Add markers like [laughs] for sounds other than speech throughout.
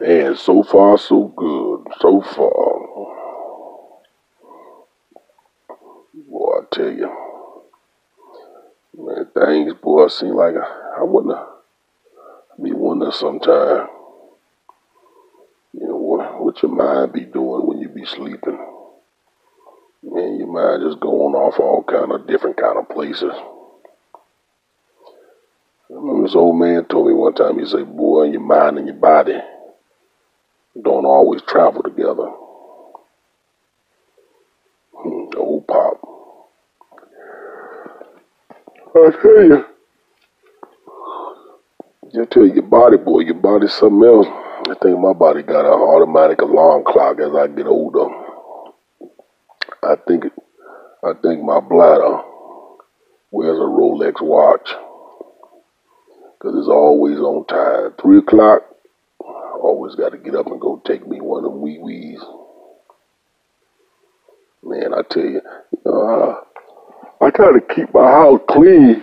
Man, so far so good. So far. Boy, I tell you. Man, things, boy, seem like I, wouldn't be wondering sometime, you know, what, what your mind be doing when you be sleeping. Man, your mind just going off all kind of different kind of places. I remember this old man told me one time, he said, boy, your mind and your body don't always travel together. Hmm, old pop. I tell you, just tell your body, boy, your body's something else. I think my body got an automatic alarm clock as I get older. I think, I think my bladder wears a Rolex watch because it's always on time. Three o'clock, always got to get up and go take me one of them wee wees. Man, I tell you, know, I, try to keep my house clean.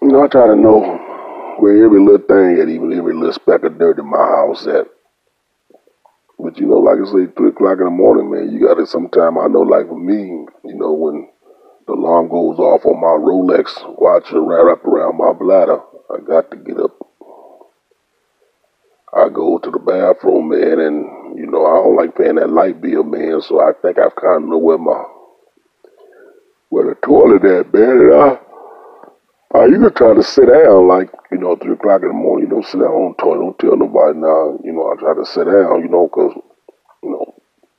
You know, I try to know where every little thing at, even every little speck of dirt in my house at. But you know, like I say, three o'clock in the morning, man, you gotta sometime I know like for me, you know, when the alarm goes off on my Rolex watch right up around my bladder, I got to get up I go to the bathroom, man, and you know I don't like paying that light bill, man. So I think I've kind of know where my where the toilet at, man. And I I to try to sit down, like you know, three o'clock in the morning. You don't sit down on the toilet. Don't tell nobody now. You know, I try to sit down, you know, 'cause you know,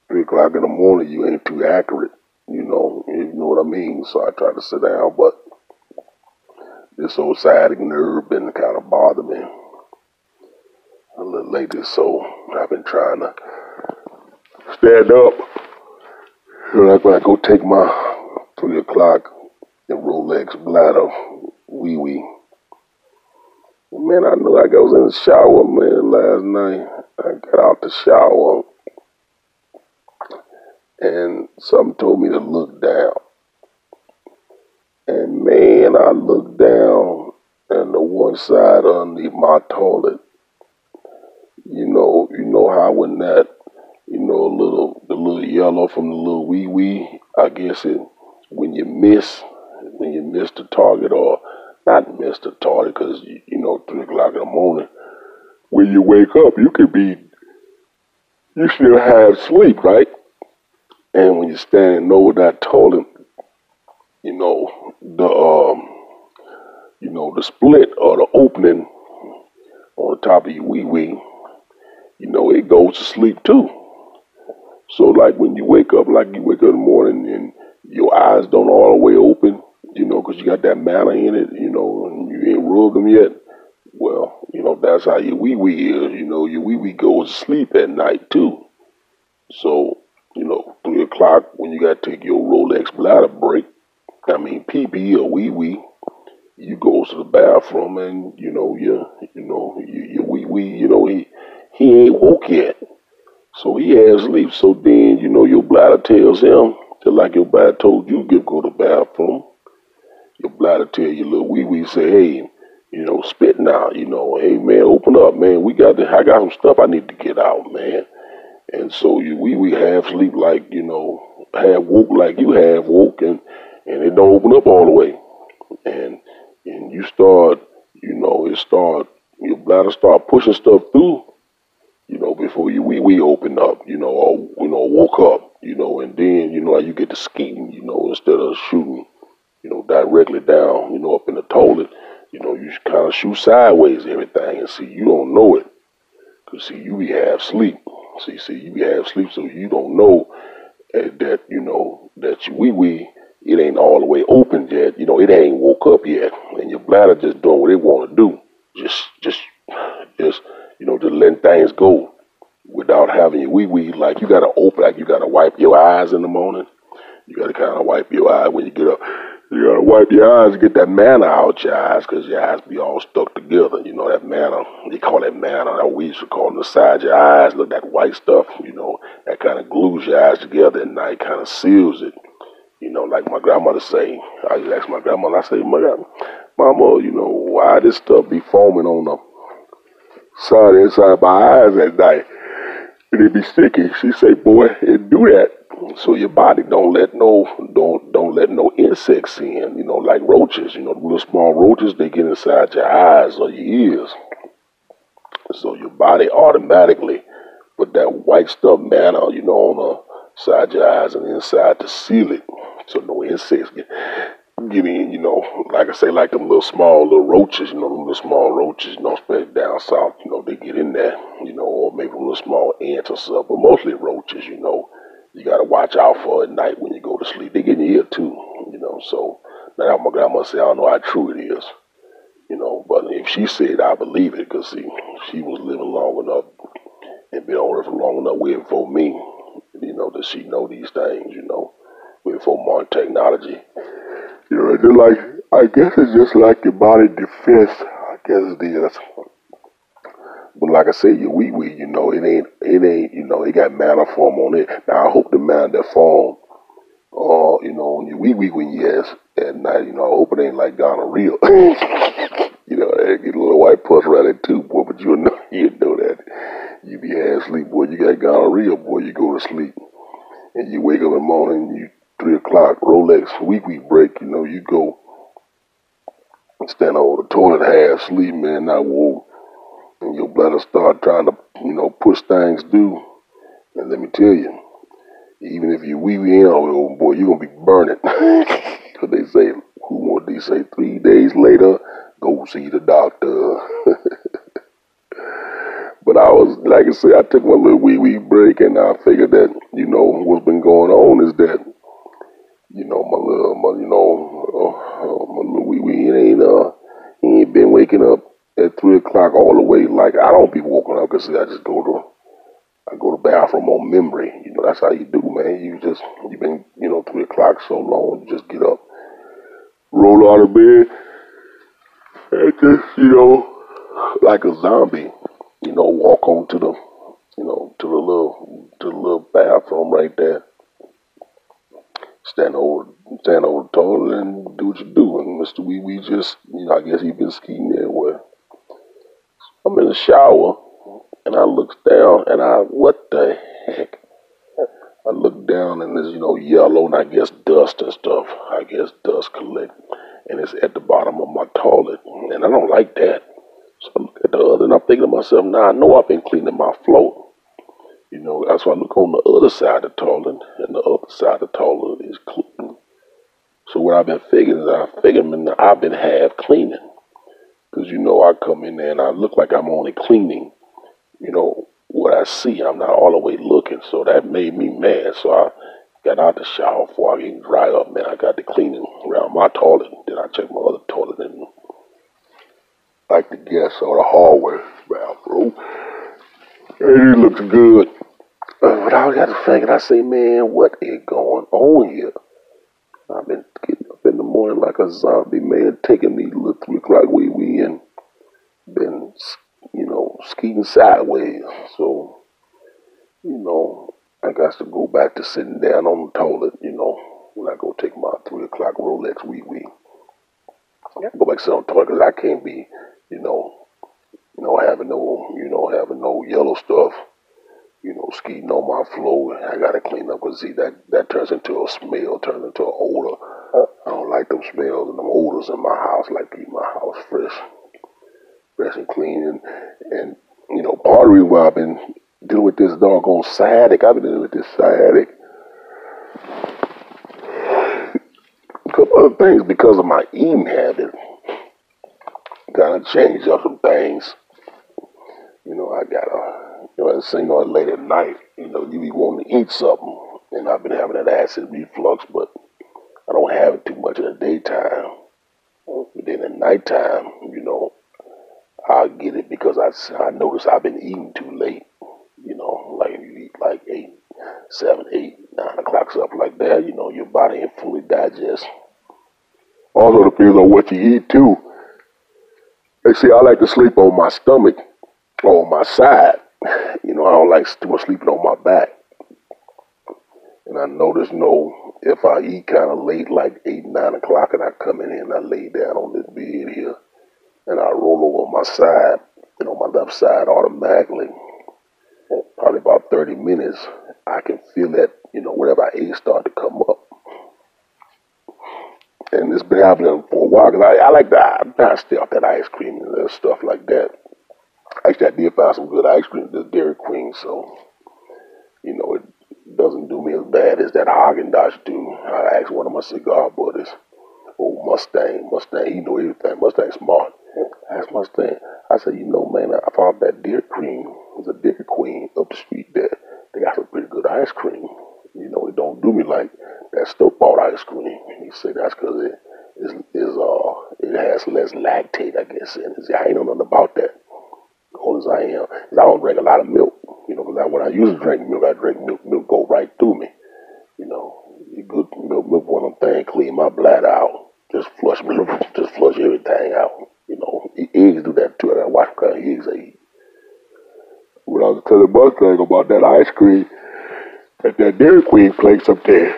three o'clock in the morning, you ain't too accurate. You know, you know what I mean. So I try to sit down, but this old sciatic nerve been kind of bother me a little lately, so I've been trying to stand up. Like when I go take my three o'clock in Rolex bladder wee wee. Man, I like I was in the shower, man, last night. I got out the shower and something told me to look down. And man, I looked down and the one side underneath my toilet you know, you know how when that, you know, a little the little yellow from the little wee wee, I guess it when you miss when you miss the target or not miss the target because you, you know three o'clock in the morning when you wake up you could be you still have sleep right? And when you're standing over that toilet you know the um you know the split or the opening on the top of your wee wee you know, it goes to sleep too. So like when you wake up, like you wake up in the morning and your eyes don't all the way open, you know, because you got that manna in it, you know, and you ain't rug them yet. Well, you know, that's how your wee wee is. You know, your wee wee goes to sleep at night too. So, you know, three o'clock when you got to take your Rolex bladder break, I mean pee pee or wee wee, you go to the bathroom and you know your you know your wee wee, you know he he ain't woke yet. So he has sleep. So then, you know, your bladder tells him, just like your bladder told you to go to bathroom. Your bladder tell your little wee wee say, hey, you know, spit now, you know, hey man, open up, man. We got to, I got some stuff I need to get out, man. And so you we wee half sleep like, you know, half woke like you have woke and and it don't open up all the way. And and you start, you know, it start your bladder start pushing stuff through you know, before you we we open up, you know, or you know, woke up, you know, and then you know how you get to skating, you know, instead of shooting, you know, directly down, you know, up in the toilet, you know, you kind of shoot sideways everything, and see you don't know it, cause see you be half sleep, see see you be half sleep, so you don't know uh, that you know that you wee wee it ain't all the way open yet, you know, it ain't woke up yet, and your bladder just doing what it want to do, just just just you know, just letting things go without having your wee wee. Like you gotta open, like you gotta wipe your eyes in the morning. You gotta kind of wipe your eye when you get up. You gotta wipe your eyes, get that manna out your eyes, cause your eyes be all stuck together. You know that manna, they call that manna. That we used to call it the side your eyes. Look, that white stuff. You know that kind of glues your eyes together, and night kind of seals it. You know, like my grandmother say. I used to ask my grandmother. I say, my God, Mama, you know why this stuff be foaming on the saw it inside my eyes at night. And it be sticky. She say, boy, it do that. So your body don't let no don't don't let no insects in, you know, like roaches, you know, the little small roaches, they get inside your eyes or your ears. So your body automatically put that white stuff manna, you know, on the side your eyes and inside to seal it. So no insects get get in, you know, like I say, like them little small little roaches, you know, them little small roaches, you know, especially down south, you know, they get in there, you know, or maybe a little small ants or something, but mostly roaches, you know, you gotta watch out for at night when you go to sleep. They get in your ear too, you know, so now my grandma say, I don't know how true it is, you know, but if she said, I believe it, because see, she was living long enough and been on earth for long enough way for me, you know, that she know these things, you know, way before modern technology. You know, like I guess it's just like your body defense. I guess it is. But like I said, your wee wee, you know, it ain't it ain't you know, it got manna form on it. Now I hope the manna that form uh, you know, on your wee wee when you at night, you know, I hope it ain't like gonorrhea. [laughs] you know, get a little white pus right there too, boy, but you know [laughs] you know that. You be half asleep, boy, you got gonorrhea, boy, you go to sleep. And you wake up in the morning, you three o'clock Rolex week week break, you know, you go stand over the toilet half asleep, man, not woke. And your bladder start trying to, you know, push things due. And let me tell you, even if you wee wee in on old boy, you're gonna be burning. [laughs] Cause they say who what they say three days later, go see the doctor. [laughs] but I was like I said, I took my little wee wee break and I figured that, you know, what's been going on is that you know, my little, my, you know, uh, my little wee wee, it ain't, uh, he ain't been waking up at three o'clock all the way. Like I don't be waking up because I just go to, I go to bathroom on memory. You know, that's how you do, man. You just, you been, you know, three o'clock so long, you just get up, roll out of bed, and just, you know, like a zombie, you know, walk on to the, you know, to the little, to the little bathroom right there stand over stand over the toilet and do what you do. And Mr. Wee Wee just, you know, I guess he been skiing everywhere. I'm in the shower and I look down and I, what the heck? I look down and there's, you know, yellow and I guess dust and stuff. I guess dust collect. And it's at the bottom of my toilet. And I don't like that. So I look at the other and I'm thinking to myself, now I know I've been cleaning my floor. You know, that's why I look on the other side of the toilet, and the other side of the toilet is clean. So what I've been figuring is I figured I've been half cleaning. Because, you know, I come in there and I look like I'm only cleaning, you know, what I see. I'm not all the way looking. So that made me mad. So I got out the shower before I even dry up, man. I got the cleaning around my toilet. Then I checked my other toilet and like the guest or the hallway bathroom. And it looks good. But I got to thinking, I say, man, what is going on here? I've been getting up in the morning like a zombie, man, taking these little three o'clock wee wee and been, you know, skiing sideways. So, you know, I got to go back to sitting down on the toilet, you know, when I go take my three o'clock Rolex wee wee. I got to go back to sit on the toilet because I can't be, you know, you know, having no, you know, having no yellow stuff you know, skiing on my floor. I gotta clean up because see that that turns into a smell, turns into an odor. I don't like them smells and them odors in my house. I like to keep my house fresh, fresh and clean. And, and you know, part of why I've been dealing with this doggone sciatic, I've been dealing with this sciatic. A couple other things because of my eating habit. Gotta change up some things. You know, I gotta you know, as you late at night, you know, you be wanting to eat something. And I've been having that acid reflux, but I don't have it too much in the daytime. But then at nighttime, you know, I get it because I, I notice I've been eating too late. You know, like if you eat like eight, seven, eight, nine o'clock, something like that, you know, your body ain't fully digest. Also depends on what you eat too. They say I like to sleep on my stomach, on my side. You know, I don't like too much sleeping on my back. And I notice, no, if I eat kind of late, like 8, 9 o'clock, and I come in here and I lay down on this bed here, and I roll over my side, and on my left side automatically. Probably about 30 minutes, I can feel that, you know, whatever I ate start to come up. And it's been happening for a while because I, I like that. I stay off that ice cream and stuff like that. Actually, I did find some good ice cream, the Dairy Queen, so, you know, it doesn't do me as bad as that Haagen Dazs do. I asked one of my cigar buddies, old Mustang, Mustang, he know everything. Mustang smart. I asked Mustang, I said, you know, man, I found that Dairy Queen was a Dairy Queen up the street there. They got some pretty good ice cream. You know, it don't do me like that store bought ice cream. He said that's because it is, is uh it has less lactate, I guess. And I ain't know nothing about that. I am, cause I don't drink a lot of milk. You know, because when I used to drink milk, I drink milk. Milk go right through me. You know, good milk, milk one of them things clean my bladder out. Just flush [laughs] just flush everything out. You know, eggs do that too. I gotta watch what kind of eggs I eat. When I was telling Mustang about that ice cream at that Dairy Queen place up there,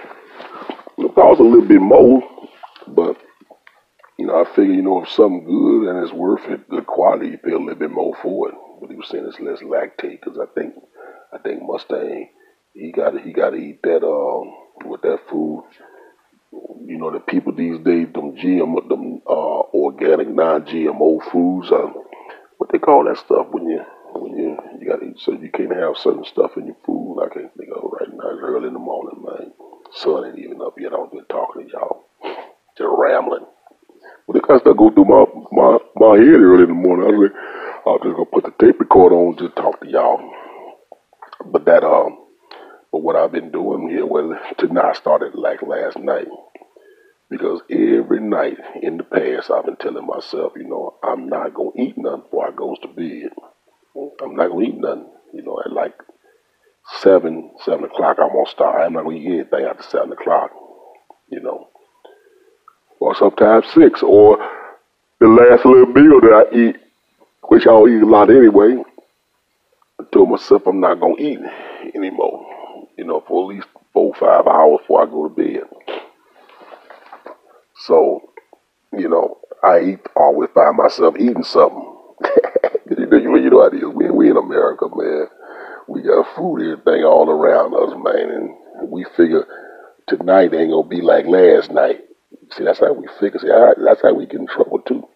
it cost a little bit more, but you know, I figure, you know, if something good and it's worth it, good quality, you pay a little bit more for it. He saying it's less lactate because I think, I think Mustang, he got he got to eat that um with that food. You know, the people these days, them GM, them uh, organic, non-GMO foods, uh, what they call that stuff when you when you you got to eat, so you can't have certain stuff in your food. I can't think of right now. It's early in the morning, man. Sun ain't even up yet. I've been talking to y'all, just rambling. But the kind of stuff go through my my my head early in morning. I was like, I'm just gonna put the tape recorder on to talk to y'all. But that um, but what I've been doing here, well, tonight started like last night. Because every night in the past, I've been telling myself, you know, I'm not gonna eat nothing before I goes to bed. I'm not gonna eat nothing. You know, at like seven, seven o'clock, I'm gonna start. I'm not gonna eat anything after seven o'clock. You know, or sometimes six, or the last little meal that I eat, which I don't eat a lot anyway. I told myself I'm not gonna eat anymore. You know, for at least four, five hours before I go to bed. So, you know, I always find myself eating something. [laughs] you know, you know how it is. We, we in America, man. We got food, and everything all around us, man, and we figure tonight ain't gonna be like last night. See, that's how we figure. See, that's how we get in trouble too.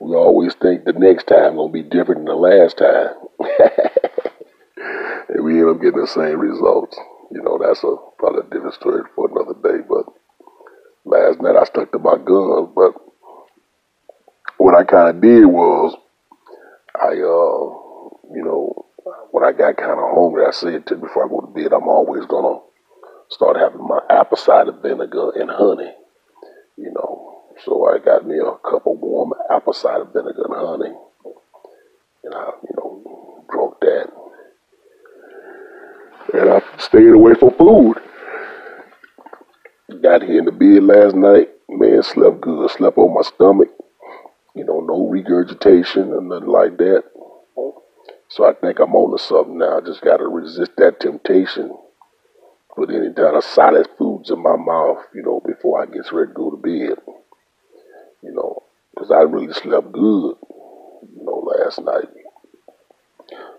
We always think the next time gonna be different than the last time, [laughs] and we end up getting the same results. You know, that's a probably a different story for another day. But last night I stuck to my guns. But what I kind of did was, I, uh, you know, when I got kind of hungry, I said to before I go to bed, I'm always gonna start having my apple cider vinegar and honey. You know, so I got me a cup of warm apple cider vinegar and honey, and I, you know, drunk that. And I stayed away from food. Got here in the bed last night, man, slept good, slept on my stomach. You know, no regurgitation or nothing like that. So I think I'm on to something now. I just got to resist that temptation. Put any kind of solid foods in my mouth, you know, before I get ready to go to bed. You know, because I really slept good, you know, last night.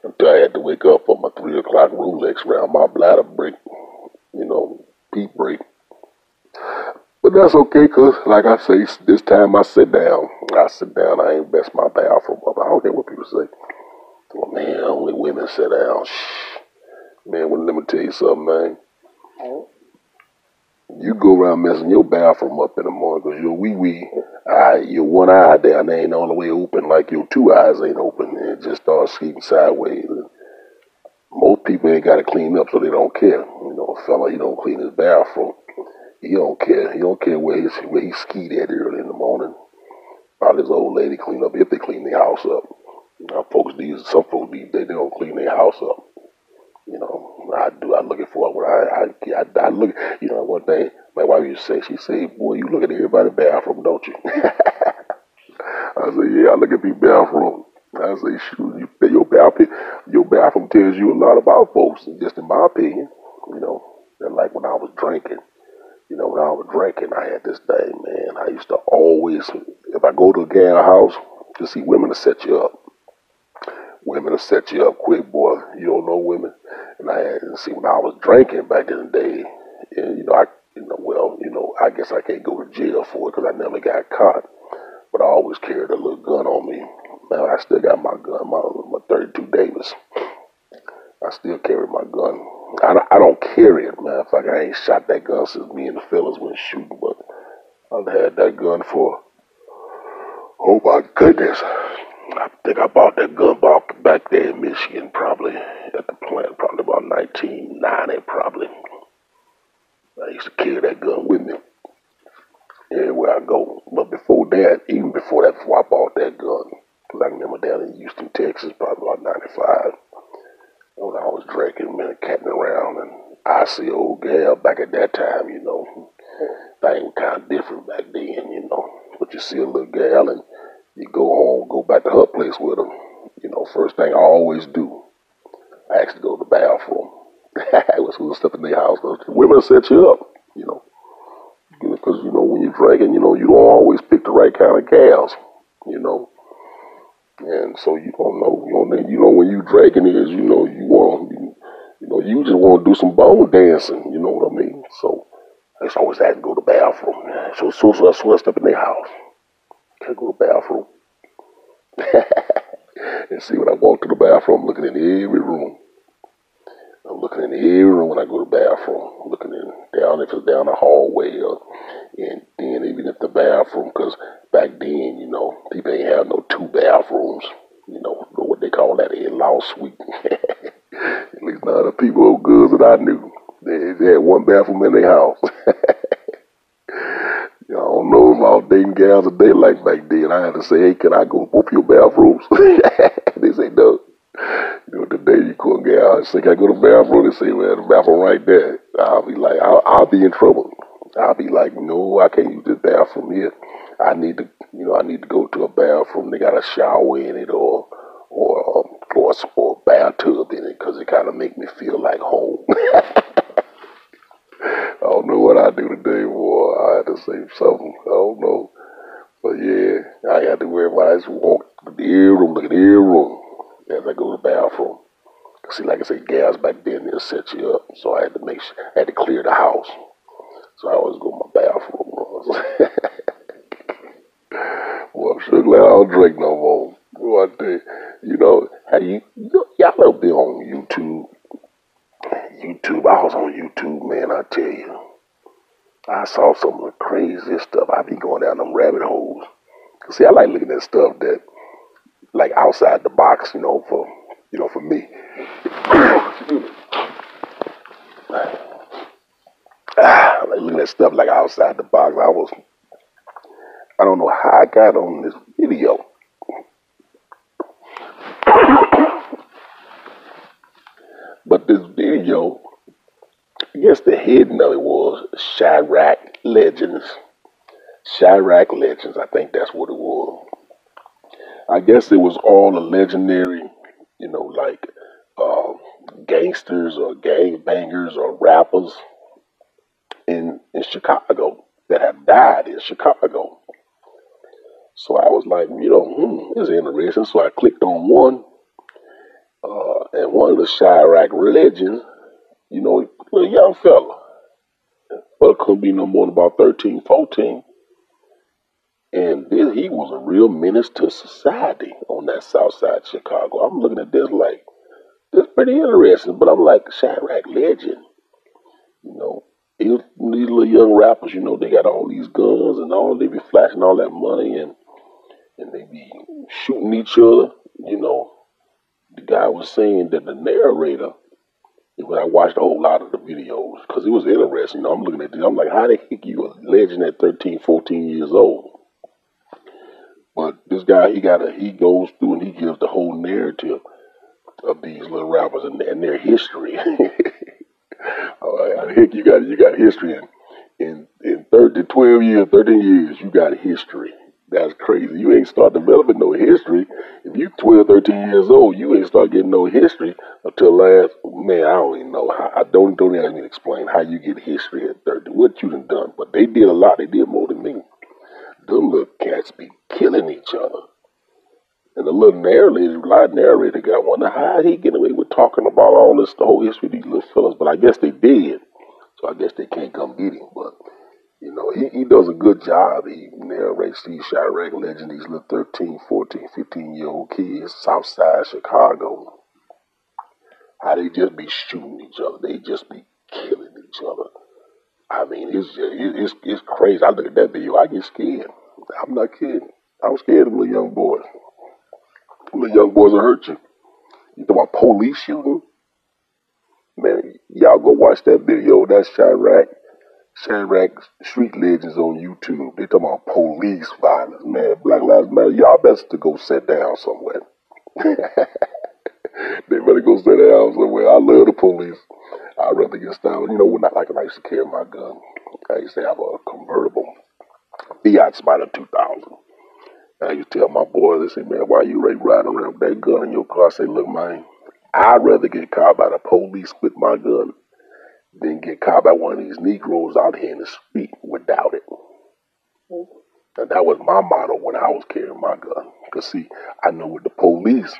Until I had to wake up for my 3 o'clock Rolex around my bladder break, you know, peep break. But that's okay, because, like I say, this time I sit down. I sit down, I ain't best my bathroom up. I don't care what people say. Well, man, only women sit down. Shh. Man, well, let me tell you something, man. Oh. You go around messing your bathroom up in the morning because your wee wee, eye, your one eye down there ain't all the way open like your two eyes ain't open. And it just starts sleeping sideways. And most people ain't got to clean up, so they don't care. You know, a fella, he don't clean his bathroom. He don't care. He don't care where he's where he skied at early in the morning. While his old lady clean up, if they clean their house up. Now, folks these some folks these they don't clean their house up. You know, I do. I looking for when I, I, I, I look. You know, one thing my wife used to say. She said, "Boy, you look at everybody's bathroom, don't you?" [laughs] I said, "Yeah, I look at people's bathroom." I say, "Shoot, you, your bathroom, your bathroom tells you a lot about folks." Just in my opinion, you know, and like when I was drinking. You know, when I was drinking, I had this thing, man. I used to always, if I go to a gal house to see women to set you up, women will set you up quick, boy. You don't know women. And I had see when I was drinking back in the day, and, you know, I, you know, well, you know, I guess I can't go to jail for it because I never got caught. But I always carried a little gun on me. Man, I still got my gun, my my 32 Davis. I still carry my gun. I don't, I don't carry it, fact, I ain't shot that gun since me and the fellas went shooting, but I've had that gun for, oh my goodness. I think I bought that gun back, there in Michigan, probably at the plant, probably about 1990, probably. I used to carry that gun with me everywhere I go. But before that, even before that, before I bought that gun, because I remember down in Houston, Texas, probably about 95, when I was drinking, man, catting around, and I see old gal back at that time, you know. Things kind of different back then, you know. But you see a little gal and you go home, go back to her place with her. You know, first thing I always do, I actually go to the bathroom. [laughs] I was to step in their house. Women set you up, you know. Because, you know, when you're drinking, you know, you don't always pick the right kind of gals, you know. And so you don't know, you know, you know when you drinking is, you know, you know, you just want to do some bone dancing, you know what I mean? So I always had to go to the bathroom. So as soon as I step in their house, I go to the bathroom. [laughs] and see when I walk to the bathroom, I'm looking in every room. I'm looking in every room when I go to the bathroom. I'm looking in down if it's down the hallway or and then even if the bathroom, because back then, you know, people ain't have no two bathrooms. You know, what they call that a law suite. [laughs] At least of the people old girls that I knew. They, they had one bathroom in their house. [laughs] I don't know was dating gals that they like back then. I had to say, hey, can I go both your bathrooms? [laughs] they say no. You know, today you couldn't get out. Say, can I go to the bathroom? They say, well, the bathroom right there. I'll be like, I'll, I'll be in trouble. I'll be like, no, I can't use this bathroom here. I need to, you know, I need to go to a bathroom. They got a shower in it or or um, or, or bathtub in it because it kind of make me feel like home. [laughs] I don't know what I do today, boy. I had to say something. I don't know. But yeah, I had to wear my eyes walk the ear room, look at the ear room as I go to the bathroom. See, like I said, gas back then, they'll set you up. So I had to make sure, I had to clear the house. So I always go to my bathroom. [laughs] well, I'm sure glad I don't drink no more. I tell you, know, how you, you y'all ever been on YouTube? YouTube, I was on YouTube, man, I tell you. I saw some of the craziest stuff. I be going down them rabbit holes. See, I like looking at stuff that, like outside the box, you know, for, you know, for me. [coughs] Ah, I like looking at stuff like outside the box. I was, I don't know how I got on this video. but this video, I guess the hidden of it was Chiraq Legends. Chiraq Legends, I think that's what it was. I guess it was all the legendary, you know, like uh, gangsters or gang bangers or rappers in in Chicago that have died in Chicago. So I was like, you know, hmm, this is interesting. So I clicked on one, uh, and one of the Chiraq legends, young fella, well, couldn't be no more than about 13, 14. And this, he was a real menace to society on that south side of Chicago. I'm looking at this like, this pretty interesting, but I'm like, Chiraq legend, you know. These little young rappers, you know, they got all these guns and all, they be flashing all that money and and they be shooting each other. You know, the guy was saying that the narrator, when I watched a whole lot of the videos, because it was interesting. You know, I'm looking at this, I'm like, how the heck you a legend at 13, 14 years old? But this guy, he got a, he goes through and he gives the whole narrative of these little rappers and, and their history. [laughs] Right, heck, you got you got history in in in 30, 12 years, 13 years, you got history. That's crazy. You ain't start developing no history. If you 12, 13 years old, you ain't start getting no history until last, man, I don't even know. How, I don't, don't even explain how you get history at 30, what you done done. But they did a lot. They did more than me. Them little cats be killing each other. And the little narrator, live narrator got one. How he get away with talking about all this, the whole history of these little fellas? But I guess they did. So I guess they can't come get him. But, you know, he, he does a good job. He narrates these Chiraq legends, these little 13, 14, 15 year old kids, South Side Chicago. How they just be shooting each other. They just be killing each other. I mean, it's it's, it's crazy. I look at that video, I get scared. I'm not kidding. I'm scared of little young boys. Little young boys will hurt you. You talking about police shooting? Man, y'all go watch that video. That's Chiraq. Chiraq Street Legends on YouTube. They talking about police violence. Man, Black Lives Matter. Y'all best to go sit down somewhere. [laughs] they better go sit down somewhere. I love the police. I'd rather get down. You know, when I like I used to carry my gun. I used to have a convertible Fiat Spider 2000. I used to tell my boys, they say, man, why you riding around with that gun in your car? I say, look, man, I'd rather get caught by the police with my gun than get caught by one of these Negroes out here in the street without it. And that was my motto when I was carrying my gun. Because, see, I know with the police,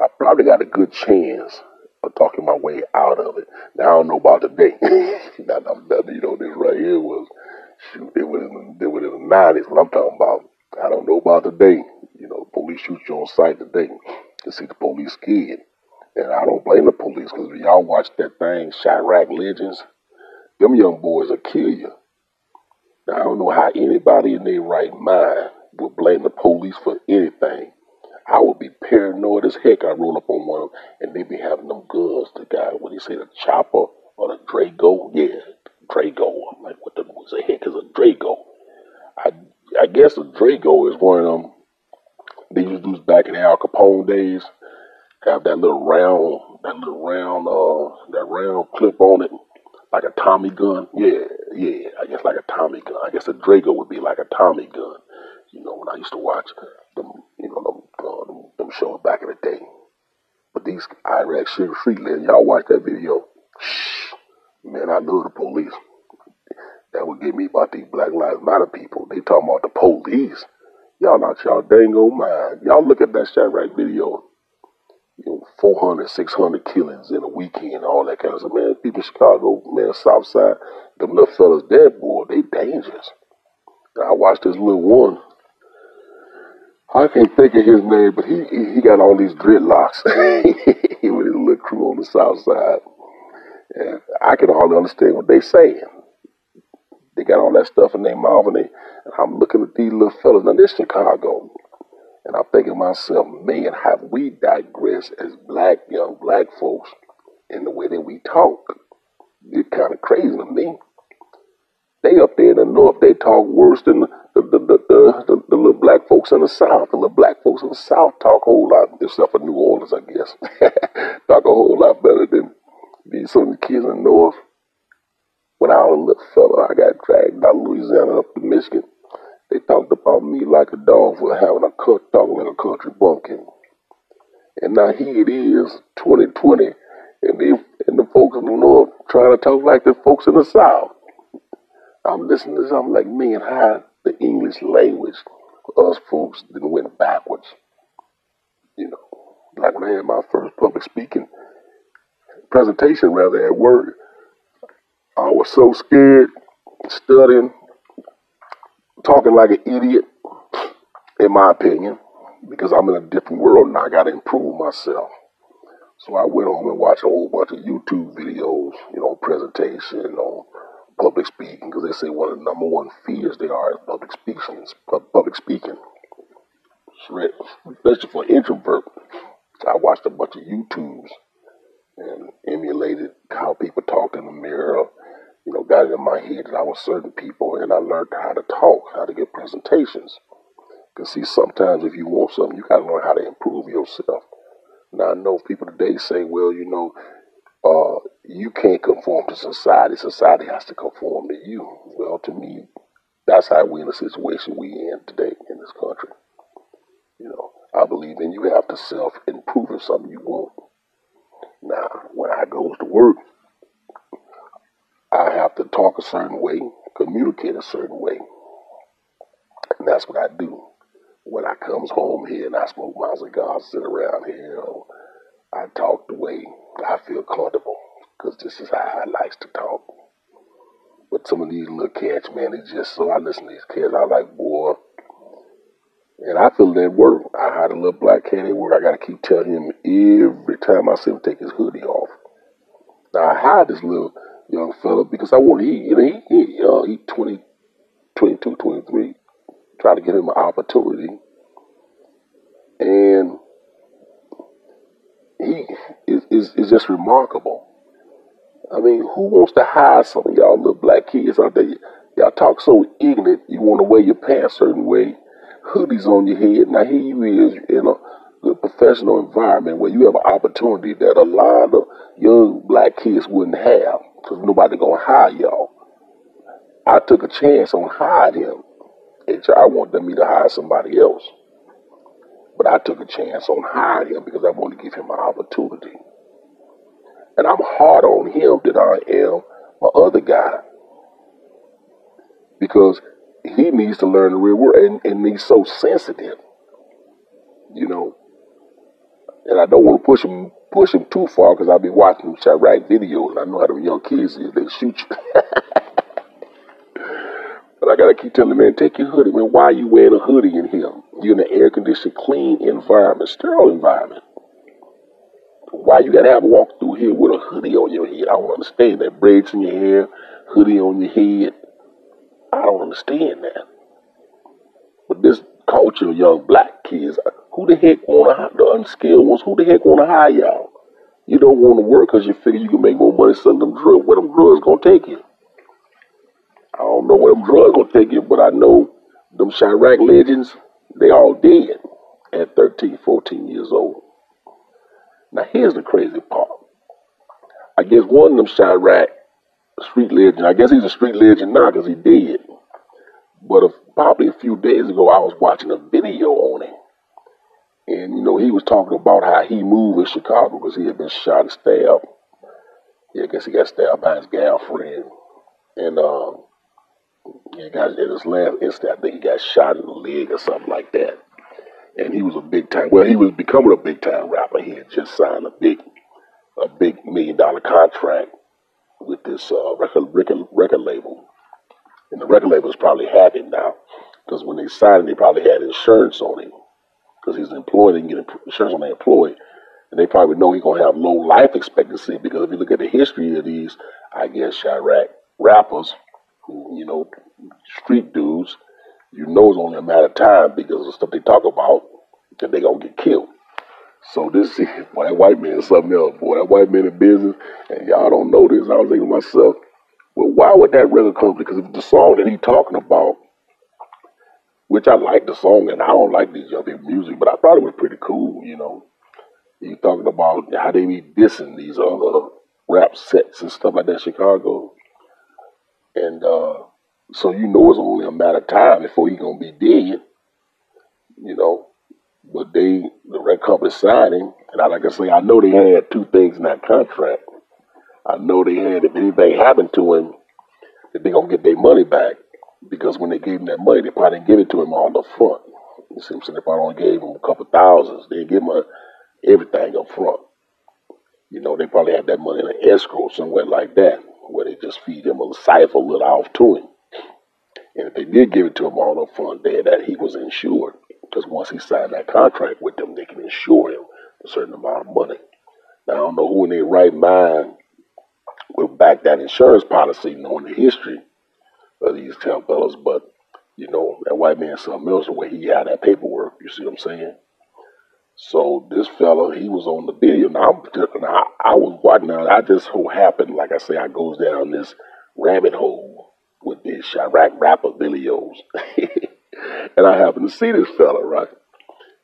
I probably got a good chance of talking my way out of it. Now, I don't know about today. [laughs] now, you know, this right here was, shoot, it was in, it was in the 90s, what I'm talking about. I don't know about today. You know, police shoot you on sight today. You see the police scared. And I don't blame the police because y'all watch that thing, Chiraq Legends, them young boys will kill you. Now, I don't know how anybody in their right mind would blame the police for anything. I would be paranoid as heck. I roll up on one of them and they be having them guns. The guy, what he say, the chopper or the Drago? Yeah, Drago. I'm like, what the, what the heck is a Drago? I I guess a Drago is one of them. They used to back in the Al Capone days. Have that little round, that little round, uh, that round clip on it, like a Tommy gun. Yeah, yeah. I guess like a Tommy gun. I guess a Drago would be like a Tommy gun. You know, when I used to watch them, you know, them, uh, them, them shows back in the day. But these Chiraq street legends, y'all watch that video. Shh, man, I know the police. That would get me about these Black Lives Matter people. They talking about the police. Y'all not y'all dang old mind. Y'all look at that Chiraq video. You know, 400, 600 killings in a weekend, all that kind of stuff. Man, people in Chicago, man, South Side, them little fellas dead, boy, they dangerous. I watched this little one. I can't think of his name, but he he, he got all these dreadlocks. [laughs] with his little crew on the south side. And I can hardly understand what they saying. They got all that stuff in their mouth, and, they, and I'm looking at these little fellas. Now, this Chicago. And I'm thinking myself, man, have we digressed as black, young black folks in the way that we talk? It's kind of crazy to me. They up there in the north, they talk worse than the, the, the, the, the, little black folks in the south. The little black folks in the south talk a whole lot, except for New Orleans, I guess. [laughs] talk a whole lot better than these some of the kids in the north. When I was a little fella, I got dragged out Louisiana up to Michigan. They talked about me like a dog for having a cut, talking like a country bumpkin. And now here it is, 2020, and they and the folks in the north trying to talk like the folks in the south. I'm listening to something like me and how the English language us folks then went backwards. You know, like when I had my first public speaking presentation, rather at work, I was so scared, studying, talking like an idiot, in my opinion, because I'm in a different world and I got to improve myself. So I went home and watched a whole bunch of YouTube videos, you know, presentation on public speaking, because they say one of the number one fears they are is public speaking. Public speaking, especially for introvert. I watched a bunch of YouTubes and emulated how people talk in the mirror you know, got it in my head that I was certain people and I learned how to talk, how to give presentations. Because, see, sometimes if you want something, you got to learn how to improve yourself. Now, I know people today say, well, you know, uh, you can't conform to society. Society has to conform to you. Well, to me, that's how we're in the situation we in today in this country. You know, I believe in you have to self improve in something you want. Now, when I goes to work, I have to talk a certain way, communicate a certain way. And that's what I do. when I comes home here and I smoke my cigar, sit around here, I talk the way I feel comfortable because this is how I likes to talk. But some of these little cats, man, it's just so I listen to these cats, I like, boy. And I feel that work. I had a little black cat at work. I gotta keep telling him every time I see him take his hoodie off. Now I hide this little young fella because I want he, you know, he, he, uh, he 20, 22, 23. Try to give him an opportunity. And he is, is, is just remarkable. I mean, who wants to hire some of y'all little black kids out there? Y'all talk so ignorant, you want to wear your pants a certain way, hoodies on your head. Now here you is you a good professional environment where you have an opportunity that a lot of young black kids wouldn't have because nobody gonna hire y'all. I took a chance on hiring him. HR wanted me to hire somebody else. But I took a chance on hiring him because I wanted to give him an opportunity. And I'm hard on him than I am my other guy. Because he needs to learn the real world and, and he's so sensitive. You know. And I don't want to push him push him too far because I'll be watching them try to write videos and I know how the young kids is, they shoot you. [laughs] but I gotta keep telling the man, take your hoodie. Man, why are you wearing a hoodie in here? You're in an air conditioned, clean environment, sterile environment. Why you gotta have a walk through here with a hoodie on your head? I don't understand that. Braids in your hair, hoodie on your head. I don't understand that. But this culture of young black kids, who the heck wanna the unskilled ones? Who the heck wanna hire y'all? You don't want to work because you figure you can make more money selling them drugs. Where them drugs gonna take you? I don't know where them drugs gonna take you, but I know them Chiraq legends, they all dead at 13, 14 years old. Now here's the crazy part. I guess one of them Chiraq street legend, I guess he's a street legend now because he did. But a, probably a few days ago, I was watching a video on him. And, you know, he was talking about how he moved in Chicago because he had been shot and stabbed. Yeah, I guess he got stabbed by his girlfriend. And, uh, he got, in his last instant, I think he got shot in the leg or something like that and he was a big time. Well, he was becoming a big time rapper. He had just signed a big, a big million dollar contract with this uh, record, record record label, and the record label is probably happy now because when they signed him, they probably had insurance on him because he's employed and get insurance on their employee. And they probably know he's gonna have low life expectancy because if you look at the history of these, I guess Chiraq rappers, who you know, street dudes, you know it's only a matter of time because of the stuff they talk about that they gonna get killed. So this [laughs] is boy, that white man is something else. Boy, that white man in business, and y'all don't know this. I was thinking to myself, well, why would that record come? Because if the song that he talking about, which I like the song, and I don't like these people music, but I thought it was pretty cool, you know. He talking about how they be dissing these other rap sets and stuff like that in Chicago. And uh, so you know it's only a matter of time before he gonna be dead. You know. But they the record company signed him, and I like I say, I know they had two things in that contract. I know they had if anything happened to him, that they gonna get their money back. Because when they gave him that money, they probably didn't give it to him all up front. You see what I'm saying? They probably only gave him a couple thousands. They didn't give him everything up front. You know, they probably had that money in an escrow somewhere like that, where they just feed him a cipher a little off to him. And if they did give it to him all up front, then that he was insured. Because once he signed that contract with them, they can insure him a certain amount of money. Now, I don't know who in their right mind will back that insurance policy, knowing the history of these town fellas, but you know, that white man something else the way he had that paperwork, you see what I'm saying? So this fella, he was on the video. Now, I'm, now I was watching. Now, I just so happened, like I say, I goes down this rabbit hole with these Chiraq rapper videos. [laughs] and I happened to see this fella, right?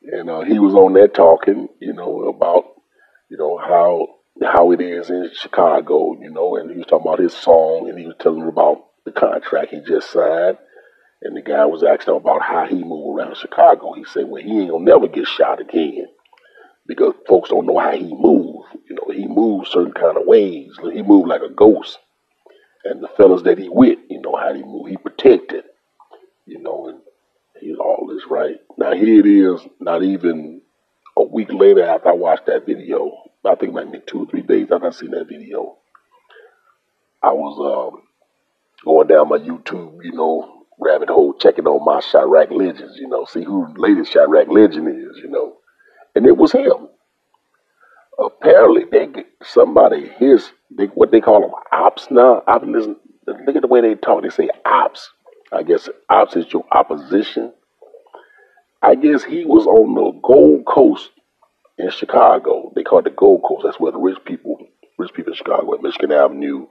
And uh, he was on there talking, you know, about, you know, how how it is in Chicago, you know, and he was talking about his song, and he was telling about the contract he just signed. And the guy was asking about how he moved around Chicago. He said, well, he ain't gonna never get shot again because folks don't know how he moved. You know, he moves certain kind of ways. He moved like a ghost and the fellas that he with, you know, how he move, he protected, you know, and he's all this right. Now here it is, not even a week later after I watched that video. I think maybe two or three days after I seen that video. I was um, going down my YouTube, you know, rabbit hole, checking on my Chiraq legends, you know, see who the latest Chiraq legend is, you know. And it was him. Apparently, they get somebody his they, what they call them ops now. I've listened. Look at the way they talk. They say ops. I guess ops is your opposition. I guess he was on the Gold Coast in Chicago. They call it the Gold Coast. That's where the rich people, rich people in Chicago, at Michigan Avenue,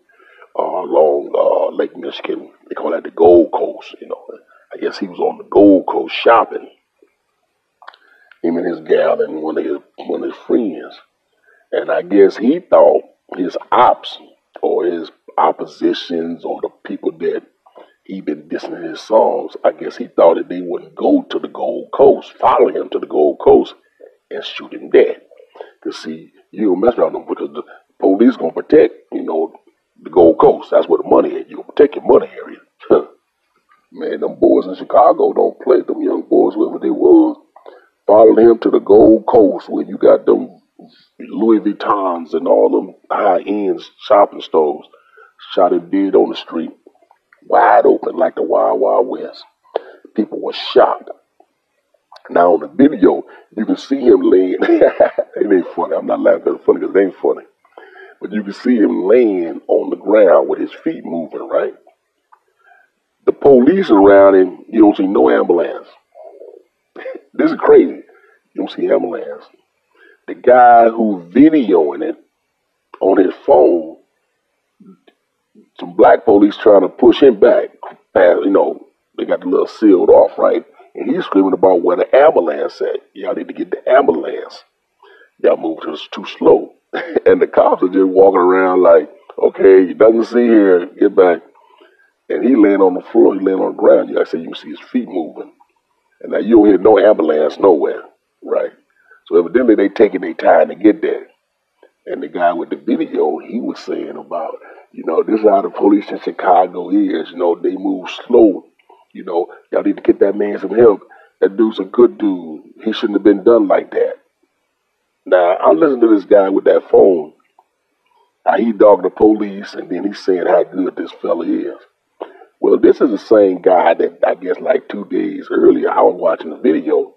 uh, along uh, Lake Michigan. They call that the Gold Coast. You know, I guess he was on the Gold Coast shopping. Him and his gal and one of his one of his friends, and I guess he thought his ops or his oppositions or the people that he been dissing in his songs, I guess he thought that they wouldn't go to the Gold Coast, follow him to the Gold Coast, and shoot him dead. Cause see, you don't mess around them because the police gonna protect, you know, the Gold Coast. That's where the money is. You protect your money area. [laughs] Man, them boys in Chicago don't play. Them young boys, whatever they was, followed him to the Gold Coast where you got them Louis Vuittons and all them high end shopping stores. Shot him dead on the street, wide open like the Wild Wild West. People were shocked. Now on the video, you can see him laying. [laughs] it ain't funny. I'm not laughing it's funny because it ain't funny. But you can see him laying on the ground with his feet moving, right? The police around him, you don't see no ambulance. this is crazy. You don't see ambulance. The guy who videoing it on his phone, some black police trying to push him back. You know, they got the little sealed off, right? And he's screaming about where the ambulance at. Y'all need to get the ambulance. Y'all moved us too slow. [laughs] and the cops are just walking around like, okay, he doesn't see here, get back. And he laying on the floor, he laying on the ground. You gotta say you can see his feet moving. And now you don't hear no ambulance nowhere, right? So evidently they taking their time to get there. And the guy with the video, he was saying about, you know, this is how the police in Chicago is. You know, they move slow. You know, y'all need to get that man some help. That dude's a good dude. He shouldn't have been done like that. Now, I listened to this guy with that phone. How he dogged the police, and then he's saying how good this fella is. Well, this is the same guy that I guess like two days earlier I was watching the video,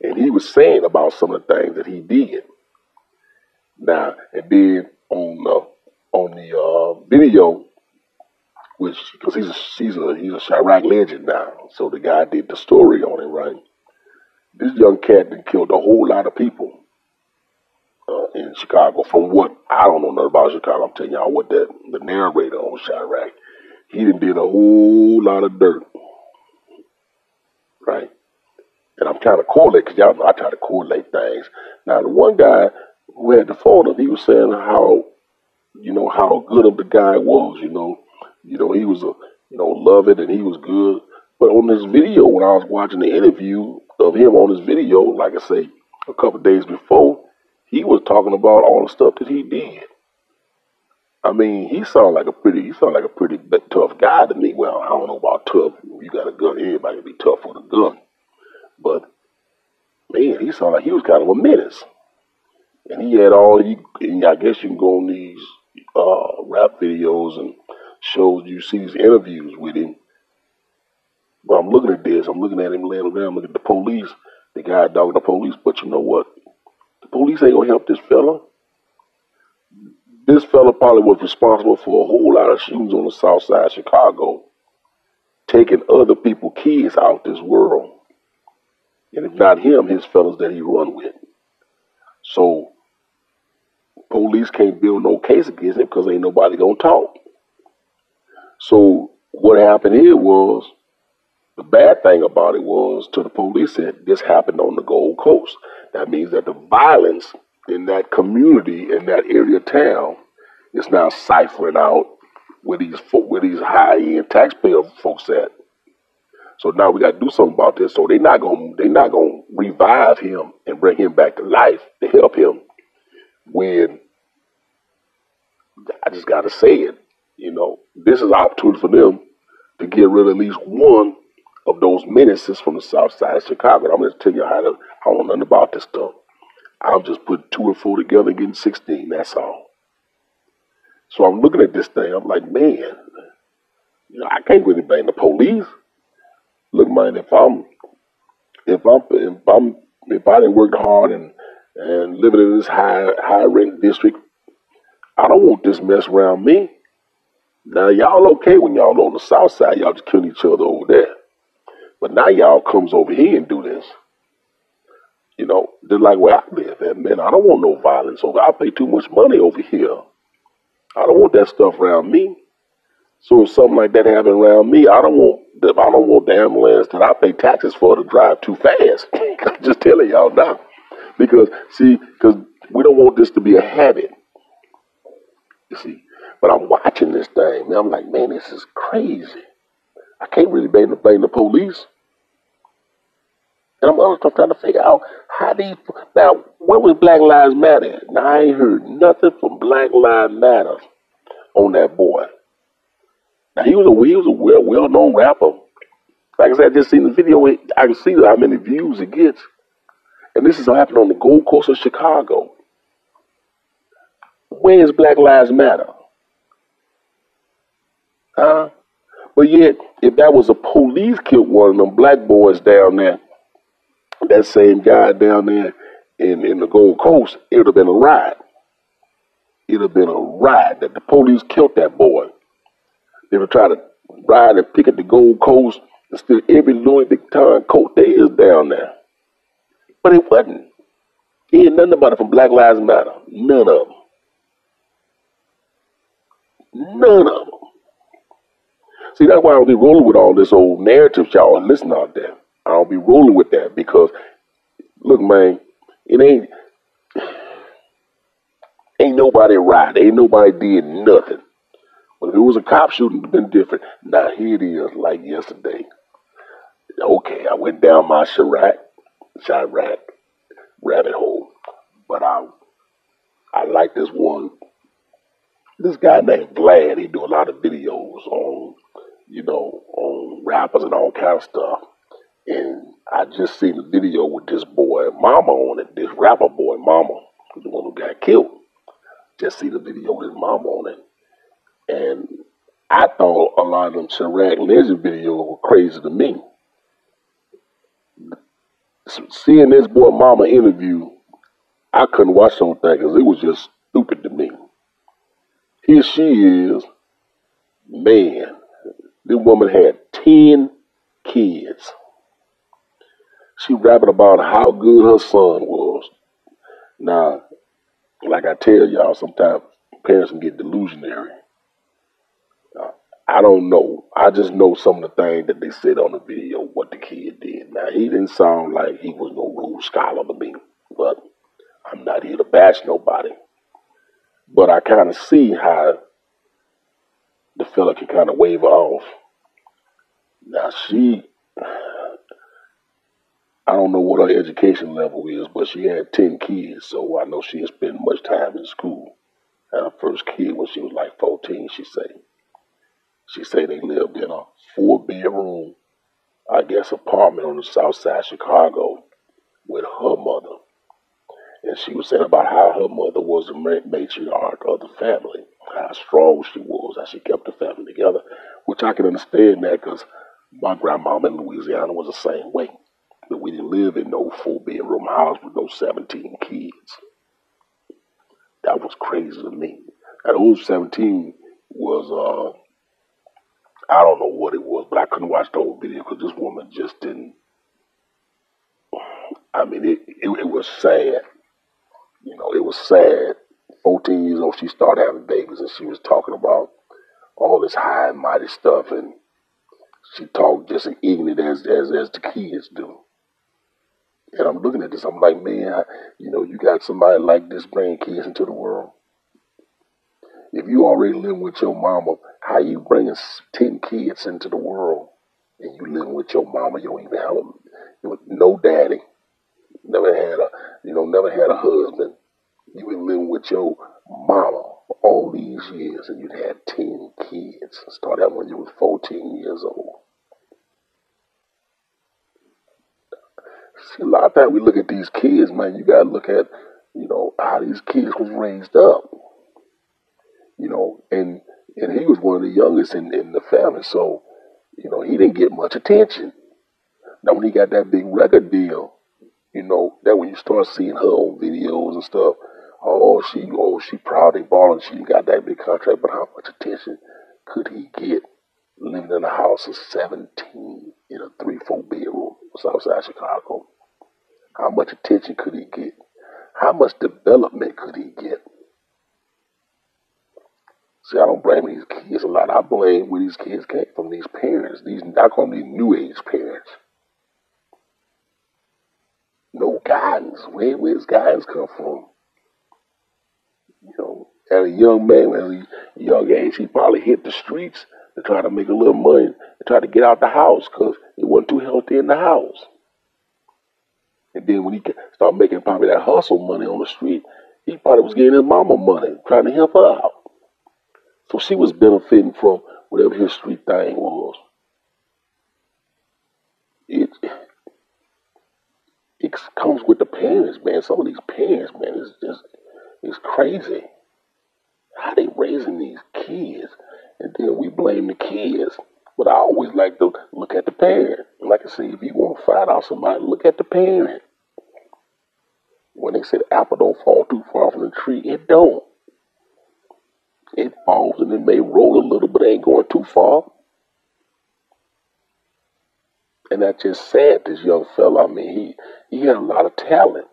and he was saying about some of the things that he did. Now, and then on the on the uh, video, which because he's a he's a he's a Chiraq legend now, so the guy did the story on him, right? This young cat that killed a whole lot of people uh, in Chicago. From what I don't know nothing about Chicago, I'm telling y'all what that the narrator on Chiraq, he done did a whole lot of dirt, right? And I'm trying to correlate because y'all know I try to correlate things. Now the one guy who had the phone he was saying how, you know, how good of the guy was. You know, you know he was a, you know, love it and he was good. But on this video, when I was watching the interview of him on this video, like I say, a couple days before, he was talking about all the stuff that he did. I mean, he sounded like a pretty, he sounded like a pretty tough guy to me. Well, I don't know about tough. You got a gun, everybody can be tough with a gun. But man, he sounded like he was kind of a menace. And he had all he, and I guess you can go on these uh, rap videos and shows you see these interviews with him. But I'm looking at this, I'm looking at him laying around, looking at the police, the guy dogging the police. But you know what? Police ain't gonna help this fella. This fella probably was responsible for a whole lot of shootings on the south side of Chicago, taking other people's kids out this world. And if not him, his fellas that he run with. So police can't build no case against him because ain't nobody gonna talk. So what happened here was the bad thing about it was to the police that this happened on the Gold Coast. That means that the violence in that community, in that area of town, is now ciphering out where these where these high end taxpayer folks at. So now we got to do something about this. So they're not gonna they're not gonna revive him and bring him back to life to help him. When I just got to say it, you know, this is an opportunity for them to get rid of at least one of those menaces from the south side of Chicago. I'm going to tell you how to, I don't know nothing about this stuff. I'm just putting two and four together and getting 16, that's all. So I'm looking at this thing, I'm like, man, you know, I can't really blame the police. Look, man, if I'm, if I'm, if I'm, if I didn't work hard and and living in this high high rent district, I don't want this mess around me. Now y'all okay when y'all on the south side, y'all just killing each other over there. But now y'all comes over here and do this. You know, just like where I live at, man, I don't want no violence over. I pay too much money over here. I don't want that stuff around me. So if something like that happen around me, I don't want I don't want the ambulance that I pay taxes for to drive too fast. [laughs] I'm just telling y'all now. Because see, because we don't want this to be a habit. You see. But I'm watching this thing, man. I'm like, man, this is crazy. I can't really blame the blame the police. And I'm also trying to figure out how these now where was Black Lives Matter? Now I ain't heard nothing from Black Lives Matter on that boy. Now he was a he was a well well known rapper. Like I said, I just seen the video. I can see how many views it gets. And this is happening on the Gold Coast of Chicago. Where is Black Lives Matter? Huh? But yet, if that was a police killed one of them black boys down there, that same guy down there in, in the Gold Coast, it would have been a riot. It would have been a riot that the police killed that boy. They would try to ride and pick at the Gold Coast and steal every Louis Vuitton coat there is down there. But it wasn't. He had nothing about it from Black Lives Matter. None of them. None of them. See, that's why I don't be rolling with all this old narrative y'all and listen out there. I don't be rolling with that because, look, man, it ain't ain't nobody right. Ain't nobody did nothing. But if it was a cop shooting, it'd been different. Now here it is, like yesterday. Okay, I went down my Chiraq Chiraq rabbit hole. But I I like this one. This guy named Vlad, he do a lot of videos on, you know, on rappers and all kind of stuff. And I just seen the video with this boy mama on it, this rapper boy mama, the one who got killed. Just see the video with his mama on it. And I thought a lot of them Chiraq Legend videos were crazy to me seeing this boy mama interview, I couldn't watch something because it was just stupid to me. Here she is, man. This woman had 10 kids. She rapping about how good her son was. Now, like I tell y'all, sometimes parents can get delusionary. I don't know. I just know some of the things that they said on the video, what the kid did. Now, he didn't sound like he was no Rhodes Scholar to me, but I'm not here to bash nobody. But I kind of see how the fella can kind of wave her off. Now, she, I don't know what her education level is, but she had 10 kids, so I know she didn't spend much time in school. And her first kid when she was like 14, she said. She said they lived in a four bedroom, I guess, apartment on the south side of Chicago with her mother. And she was saying about how her mother was the matriarch of the family, how strong she was, how she kept the family together, which I can understand that because my grandmama in Louisiana was the same way. We didn't live in no four bedroom house with no 17 kids. That was crazy to me. And those 17 was uh, I don't know what it was, but I couldn't watch the whole video because this woman just didn't. I mean, it, it, it was sad. You know, it was sad. 14 years old, she started having babies, and she was talking about all this high and mighty stuff, and she talked just as ignorant as, as as the kids do. And I'm looking at this, I'm like, man, I, you know, you got somebody like this bringing kids into the world. If you already live with your mama how you bringing 10 kids into the world and you living with your mama, you don't even have a, no daddy, never had a, you know, never had a husband. You been living with your mama all these years and you had 10 kids. Started out when you was 14 years old. See, a lot of times we look at these kids, man. You gotta look at, you know, how these kids was raised up. You know, and and he was one of the youngest in, in the family, so you know he didn't get much attention. Now when he got that big record deal, you know, that when you start seeing her on videos and stuff, oh she oh she proud they balling, she got that big contract, but how much attention could he get living in a house of seventeen in a three four bedroom Southside Chicago? How much attention could he get? How much development could he get? See, I don't blame these kids a lot. I blame where these kids came from. These parents, these I call them these new age parents. No guidance. Where where's guidance come from? You know, at a young man, at a young age, he probably hit the streets to try to make a little money, to try to get out the house because it wasn't too healthy in the house. And then when he started making probably that hustle money on the street, he probably was getting his mama money, trying to help her out. So she was benefiting from whatever his street thing was. It it comes with the parents, man. Some of these parents, man, is just it's crazy. How they raising these kids, and then we blame the kids. But I always like to look at the parent. Like I say, if you want to find out somebody, look at the parent. When they said apple don't fall too far from the tree, it don't. It falls and it may roll a little, but it ain't going too far. And that's just sad, this young fella. I mean, he, he had a lot of talent.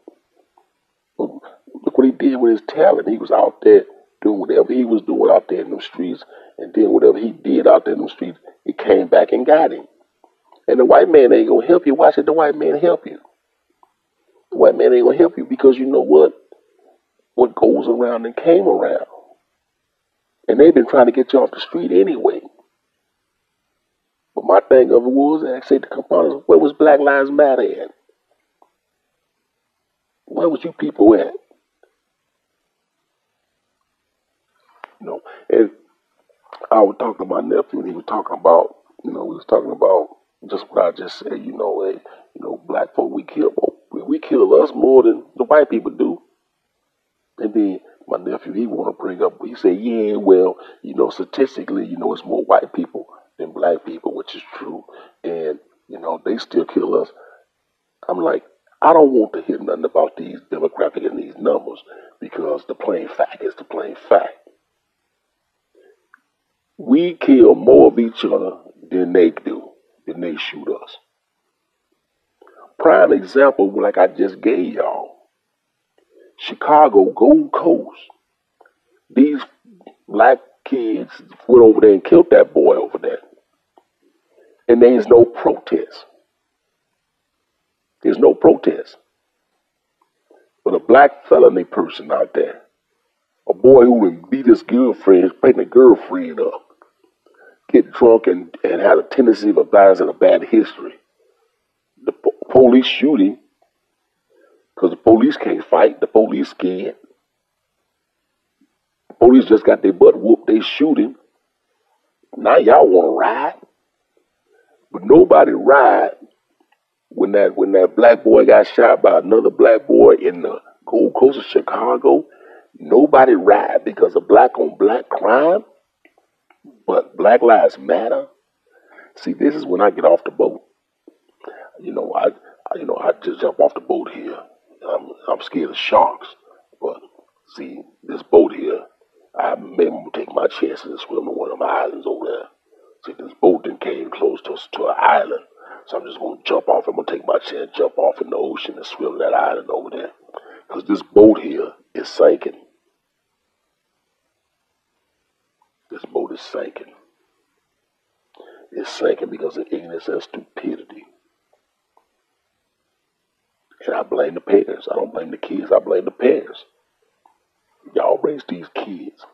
But look what he did with his talent. He was out there doing whatever he was doing out there in the streets. And then whatever he did out there in the streets, it came back and got him. And the white man ain't gonna help you. Why should the white man help you? The white man ain't gonna help you because you know what? What goes around and came around. And they've been trying to get you off the street anyway. But my thing of it was, I said to components, where was Black Lives Matter at? Where was you people at? You know, and I was talking to my nephew, and he was talking about, you know, we was talking about just what I just said. You know, hey, you know, black folk we kill, we kill us more than the white people do. And then my nephew, he want to bring up, he said, yeah, well, you know, statistically, you know, it's more white people than black people, which is true. And, you know, they still kill us. I'm like, I don't want to hear nothing about these demographic and these numbers because the plain fact is the plain fact. We kill more of each other than they do, than they shoot us. Prime example, like I just gave y'all. Chicago, Gold Coast. These black kids went over there and killed that boy over there. And there's no protest. There's no protest. But a black felony person out there, a boy who would beat his girlfriend, pregnant girlfriend up, get drunk and, and had a tendency of advising a bad history. The po- police shooting because the police can't fight. The police scared. The police just got their butt whooped. They shooting. Now y'all want to ride, but nobody ride when that when that black boy got shot by another black boy in the Gold Coast of Chicago. Nobody ride because of black on black crime, but Black Lives Matter. See, this is when I get off the boat. You know, I, I you know I just jump off the boat here I'm, I'm scared of sharks. But see, this boat here, I gonna take my chances and swim to one of my islands over there. See, this boat then came close to to an island, so I'm just gonna jump off. I'm gonna take my chance, jump off in the ocean and swim that island over there, because this boat here is sinking. This boat is sinking. It's sinking because of ignorance and stupidity. And I blame the parents. I don't blame the kids. I blame the parents. Y'all raise these kids.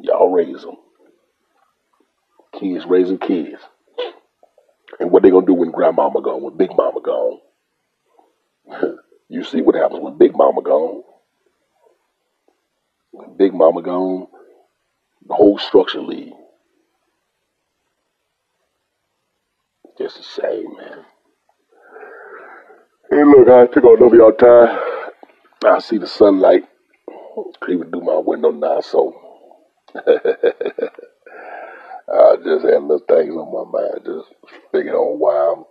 Y'all raise them. Kids raising kids. And what they gonna do when grandmama gone, when big mama gone? [laughs] you see what happens when big mama gone. Big mama gone, the whole structure leave. Just a shame, man. Hey, look, I took all of y'all time. I see the sunlight creeping through my window now, so [laughs] I just had little things on my mind. Just figured on why I'm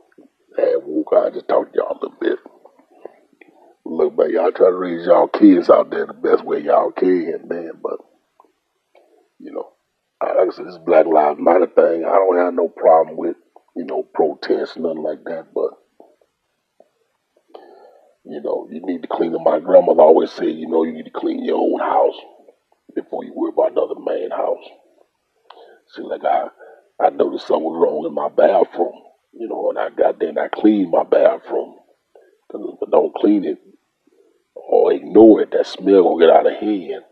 woke. I just talk to y'all a little bit. Look, man, y'all try to raise y'all kids out there the best way y'all can, man. But you know, like I said, this Black Lives Matter thing, I don't have no problem with, you know, protests, nothing like that. But you know, you need to clean up. My grandmother always said, you know, you need to clean your own house before you worry about another man's house. See, like I, I noticed something was wrong in my bathroom, you know, and I got there and I cleaned my bathroom. If I don't clean it or ignore it, that smell gonna get out of hand.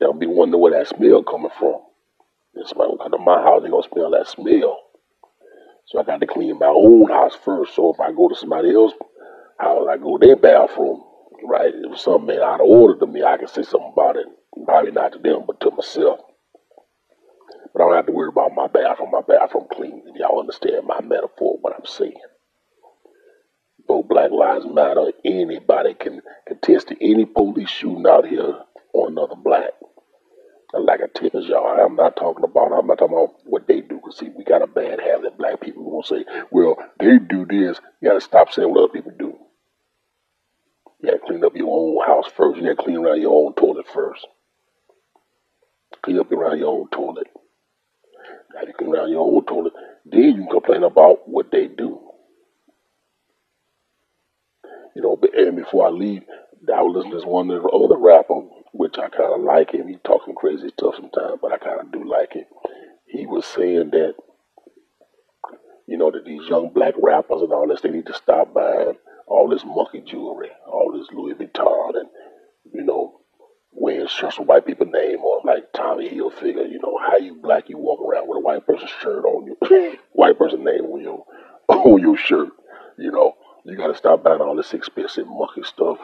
They'll be wondering where that smell coming from. And somebody come to my house, they gonna smell that smell. So I got to clean my own house first. So if I go to somebody else how would I go to their bathroom, right? If something made out of order to me, I can say something about it. Probably not to them, but to myself. But I don't have to worry about my bathroom. My bathroom clean. If y'all understand my metaphor, what I'm saying. Black Lives Matter. Anybody can contest any police shooting out here on another black. And like I tell y'all, I'm not talking about, I'm not talking about what they do. Because, see, we got a bad habit black people will say, well, they do this. You got to stop saying what other people do. You gotta clean up your own house first. You gotta clean around your own toilet first. Clean up around your own toilet. Now you clean around your own toilet. Then you can complain about what they do. You know, and before I leave, I was listening to one of the other rapper, which I kind of like him. He talking crazy stuff sometimes, but I kind of do like it. He was saying that, you know, that these young black rappers and all this, they need to stop buying all this monkey jewelry, all this Louis Vuitton, and you know, wearing shirts with white people name on like Tommy Hilfiger. You know, how you black you walk around with a white person shirt on you, [laughs] white person name on your [laughs] on your shirt. You know, you got to stop buying all this expensive monkey stuff.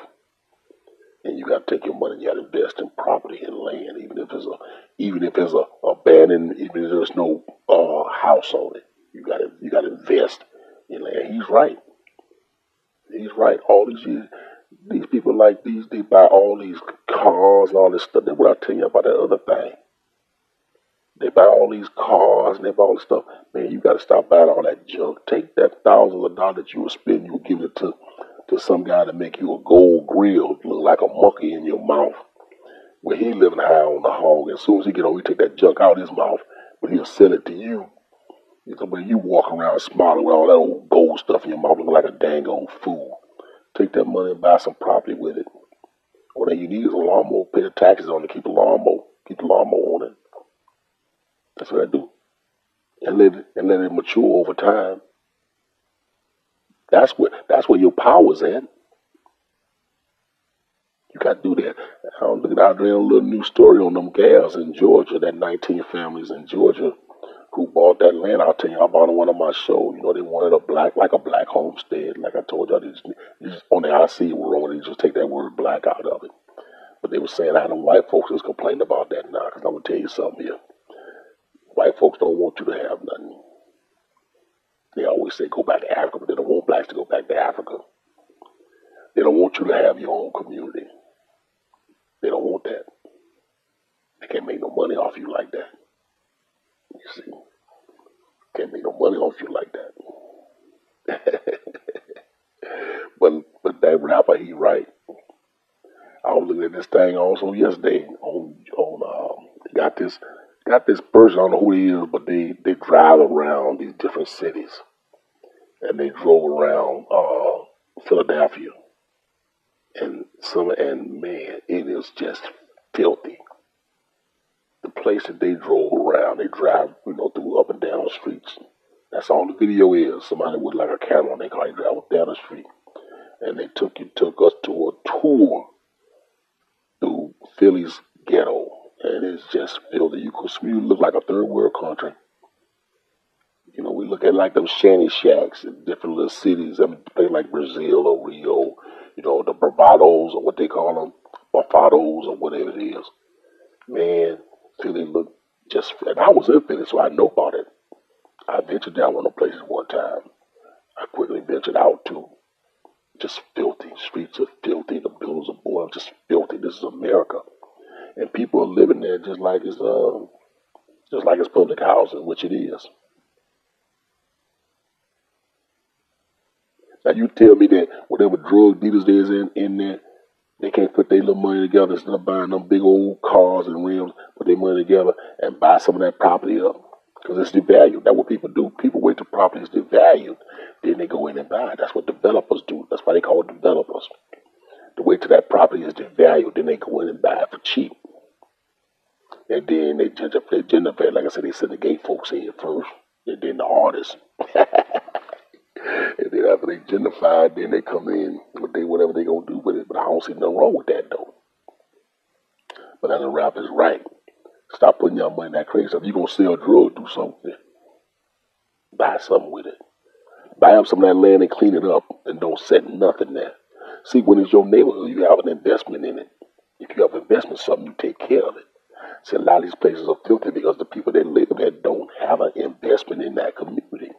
And you got to take your money. and You got to invest in property and land, even if it's a, even if it's a abandoned, even if there's no uh, house on it. You got to, you got to invest in land. He's right. He's right. All these these people like these, they buy all these cars and all this stuff. Then what I tell you about that other thing. They buy all these cars and they buy all this stuff. Man, you got to stop buying all that junk. Take that thousands of dollars that you would spend, you give it to, to some guy to make you a gold grill, look like a monkey in your mouth. Where he living high on the hog. As soon as he get on, he take that junk out of his mouth, but he'll sell it to you when you walk around smiling with all that old gold stuff in your mouth looking like a dang old fool. Take that money and buy some property with it. What you need is a lawnmower, pay the taxes on it, keep the lawnmower, keep the lawnmower on it. That's what I do. And let it, and let it mature over time. That's where that's where your power's at. You got to do that. I'm looking out there a little new story on them gals in Georgia, that 19 families in Georgia who bought that land. I'll tell you about on one of my shows. You know, they wanted a black, like a black homestead. Like I told y'all, they just, on the IC road, they just take that word black out of it. But they were saying how the white folks is complaining about that now. Because I'm going to tell you something here. White folks don't want you to have nothing. They always say go back to Africa, but they don't want blacks to go back to Africa. They don't want you to have your own community. They don't want that. They can't make no money off you like that. You see, can't make no money off you like that. [laughs] but but that rapper, he right. I was looking at this thing also yesterday on on um, got this got this person. I don't know who he is, but they they drive around these different cities, and they drove around uh, Philadelphia, and some and man, it is just filthy the place that they drove around. They drive, you know, through up and down the streets. That's all the video is. Somebody with like a camera on their car, they drive down the street. And they took you took us to a tour through Philly's ghetto. And it's just filthy. You look like a third world country. You know, we look at like them shanty shacks in different little cities. I mean, places like Brazil or Rio, you know, the bravados or what they call them, bufados or whatever it is. Man, Philly looked just, and I was in Philly, so I know about it. I ventured down one of the places one time. I quickly ventured out too. just filthy. Streets are filthy. The buildings are boiled, just filthy. This is America, and people are living there just like it's uh, just like it's public housing, which it is. Now you tell me that whatever drug dealers there's in in there, they can't put their little money together instead of buying them big old cars and rims, put their money together and buy some of that property up because it's devalued. That's what people do. People wait till property is devalued, then they go in and buy. That's what developers do. That's why they call it developers. They wait till that property is devalued, then they go in and buy it for cheap. And then they gentrify, gentrify like I said, they send the gay folks in first, and then the artists. [laughs] and then after they gentrify, then they come in with they whatever they gonna do with it. But I don't see nothing wrong with that though. But as a rapper is right. Stop putting your money in that crazy stuff. You gonna sell drugs, do something. Buy something with it. Buy up some of that land and clean it up and don't set nothing there. See, when it's your neighborhood, you have an investment in it. If you have an investment in something, you take care of it. See, a lot of these places are filthy because the people that live there don't have an investment in that community.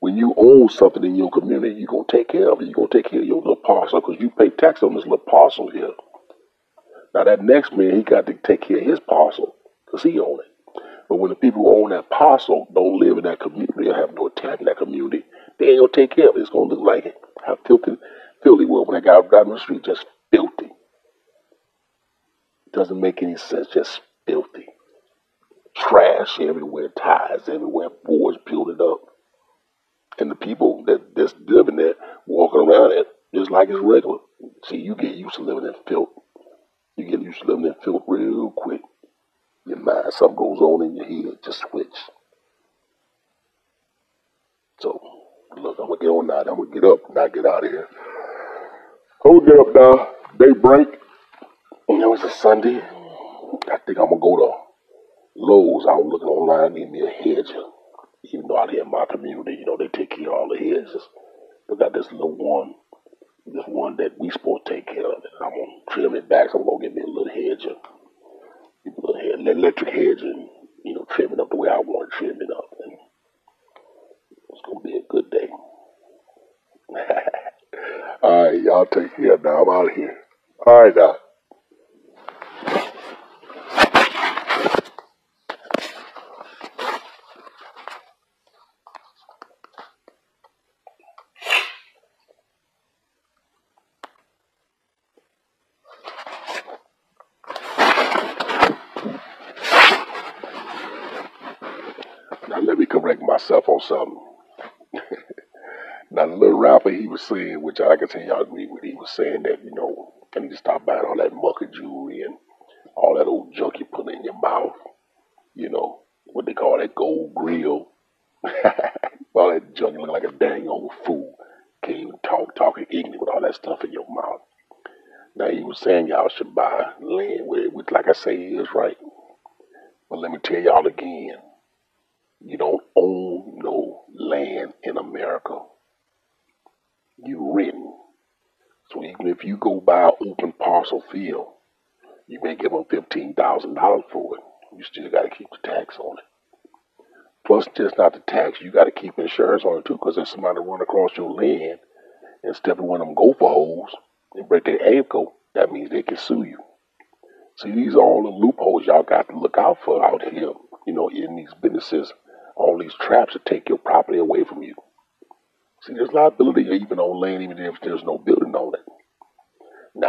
When you own something in your community, you're going to take care of it. You're going to take care of your little parcel because you pay tax on this little parcel here. Now, that next man, he got to take care of his parcel because he own it. But when the people who own that parcel don't live in that community or have no attachment in that community, they ain't going to take care of it. It's going to look like it. How filthy, filthy was when that guy driving the street, just filthy. Doesn't make any sense, just filthy. Trash everywhere, tires everywhere, boards building up. And the people that that's living there, walking around it, just like it's regular. See, you get used to living in filth. You get used to living in filth real quick. Your mind, something goes on in your head, just switch. So, look, I'm gonna get on now. I'm gonna get up, not get out of here. I'm gonna get up now. Day break. Know, it's a Sunday. I think I'm gonna go to Lowe's. I was looking online, need me a hedger. Even though out here in my community, you know, they take care of all the hedges. They got this little one, this one that we supposed to take care of. And I'm gonna trim it back. So I'm gonna get me a little hedger, a little head, electric hedger, and you know, trim it up the way I want to trim it up. And it's gonna be a good day. [laughs] all right, y'all take care now. I'm out of here. All right. Now let me correct myself on something. now the little rapper he was saying, which I can tell y'all agree with, he was saying that, you know, need to stop buying all that mucker jewelry and all that old junk you put in your mouth. You know, what they call that gold grill. [laughs] all that junk you look like a dang old fool. Can't even talk, talking ignorant with all that stuff in your mouth. Now he was saying y'all should buy land with it, which like I say he is right. But let me tell y'all again, you don't own no land in America. You renting. So even if you go buy an parcel field, you may give them fifteen thousand dollars for it. You still got to keep the tax on it. Plus, just not the tax, you got to keep insurance on it too, because if somebody run across your land and step in one of them gopher holes and break their ankle, that means they can sue you. See, these are all the loopholes y'all got to look out for out here. You know, in these businesses, all these traps to take your property away from you. See, there's liability even on land, even if there's no building on it.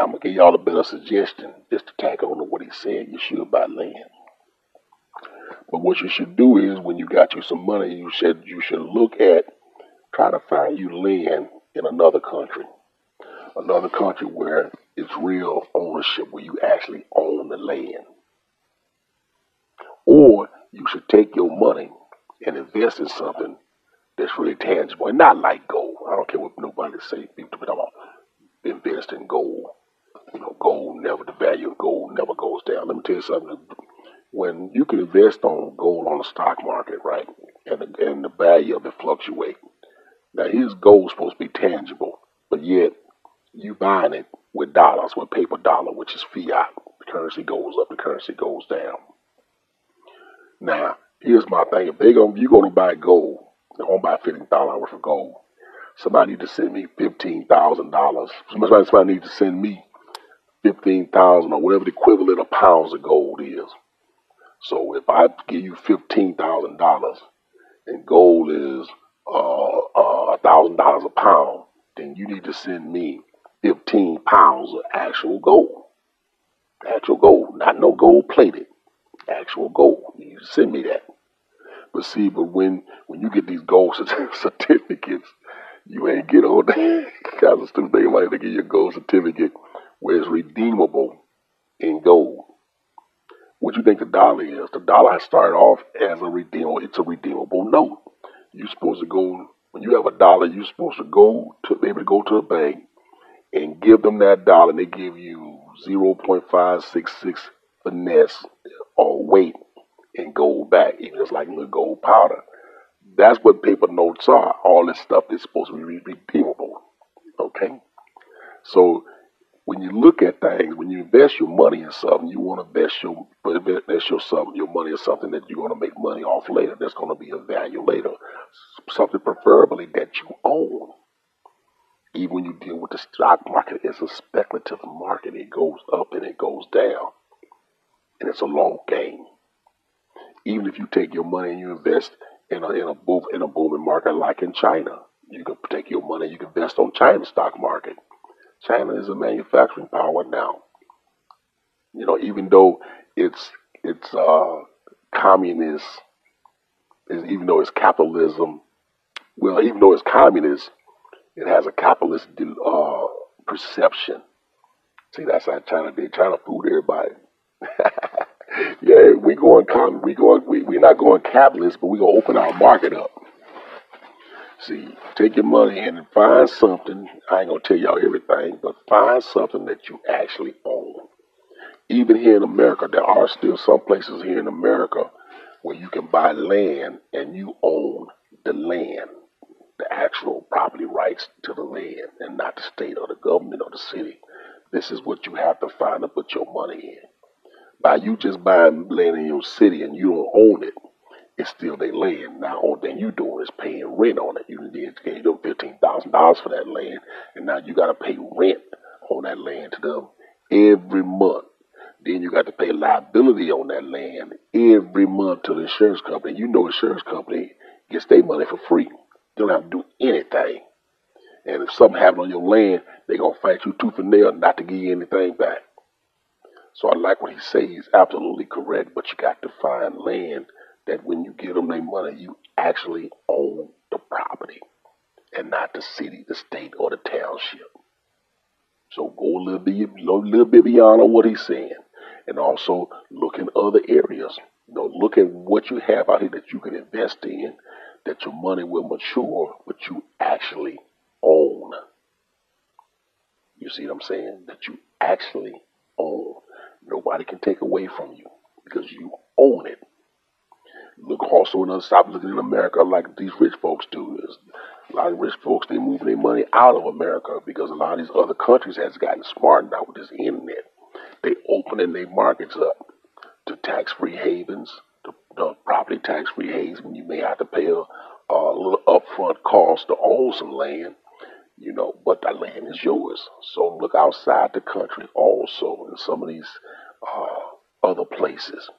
I'm gonna give y'all a better suggestion, just to tack on to what he said. You should buy land. But what you should do is, when you got you some money, you should you should look at try to find you land in another country, another country where it's real ownership, where you actually own the land. Or you should take your money and invest in something that's really tangible and not like gold. I don't care what nobody say. People talk about invest in gold. Gold never the value of gold never goes down. Let me tell you something. When you can invest on gold on the stock market, right, and the, and the value of it fluctuate. Now, his gold supposed to be tangible, but yet you buying it with dollars, with paper dollar, which is fiat. The currency goes up, the currency goes down. Now, here's my thing: if they go, you going to buy gold, they're gonna buy fifty thousand worth of gold. somebody need to send me fifteen thousand dollars. Somebody, somebody need to send me fifteen thousand or whatever the equivalent of pounds of gold is. So if I give you fifteen thousand dollars and gold is uh, uh, a thousand dollars a pound, then you need to send me fifteen pounds of actual gold. Actual gold, not no gold plated. Actual gold. You send me that. But see, but when when you get these gold [laughs] certificates, you ain't get all that [laughs] kind of stupid thing like they give you a gold certificate where it's redeemable in gold. What you think the dollar is? The dollar has started off as a redeemable. It's a redeemable note. You're supposed to go when you have a dollar. You're supposed to go to be able to go to a bank and give them that dollar, and they give you 0.566 finesse or weight in gold back, even just like little gold powder. That's what paper notes are. All this stuff is supposed to be redeemable. Okay? So when you look at things, when you invest your money in something, you want to invest your invest your something, your money in something that you're going to make money off later. That's going to be a value later. Something preferably that you own. Even when you deal with the stock market, it's a speculative market. It goes up and it goes down, and it's a long game. Even if you take your money and you invest in a in a boom in a booming market like in China, you can take your money, you can invest on China stock market China is a manufacturing power now. You know, even though it's it's uh, communist, even though it's capitalism, well, even though it's communist, it has a capitalist uh, perception. See, that's how China did. China fooled everybody. [laughs] yeah, we going com- we going we we not going capitalist, but we gonna open our market up. See, take your money and find something. I ain't gonna tell y'all everything, but find something that you actually own. Even here in America, there are still some places here in America where you can buy land and you own the land, the actual property rights to the land, and not the state or the government or the city. This is what you have to find to put your money in. By you just buying land in your city and you don't own it, it's still their land. Now, all thing you doing is paying rent on it. You did gave them fifteen thousand dollars for that land, and now you got to pay rent on that land to them every month. Then you got to pay liability on that land every month to the insurance company. You know, insurance company gets their money for free. They don't have to do anything. And if something happened on your land, they gonna fight you tooth and nail not to give you anything back. So I like what he says. He's absolutely correct. But you got to find land that when you give them their money, you actually own the property and not the city, the state, or the township. So go a little bit, a little bit beyond on what he's saying, and also look in other areas. You know, look at what you have out here that you can invest in, that your money will mature, but you actually own. You see what I'm saying? That you actually own. Nobody can take away from you because you own it. Look also in stop looking in America like these rich folks do. There's a lot of rich folks they moving their money out of America because a lot of these other countries has gotten smart now with this internet. They opening their markets up to tax free havens, to, to property tax free havens when you may have to pay a, a little upfront cost to own some land, you know, but that land is yours. So look outside the country also in some of these uh, other places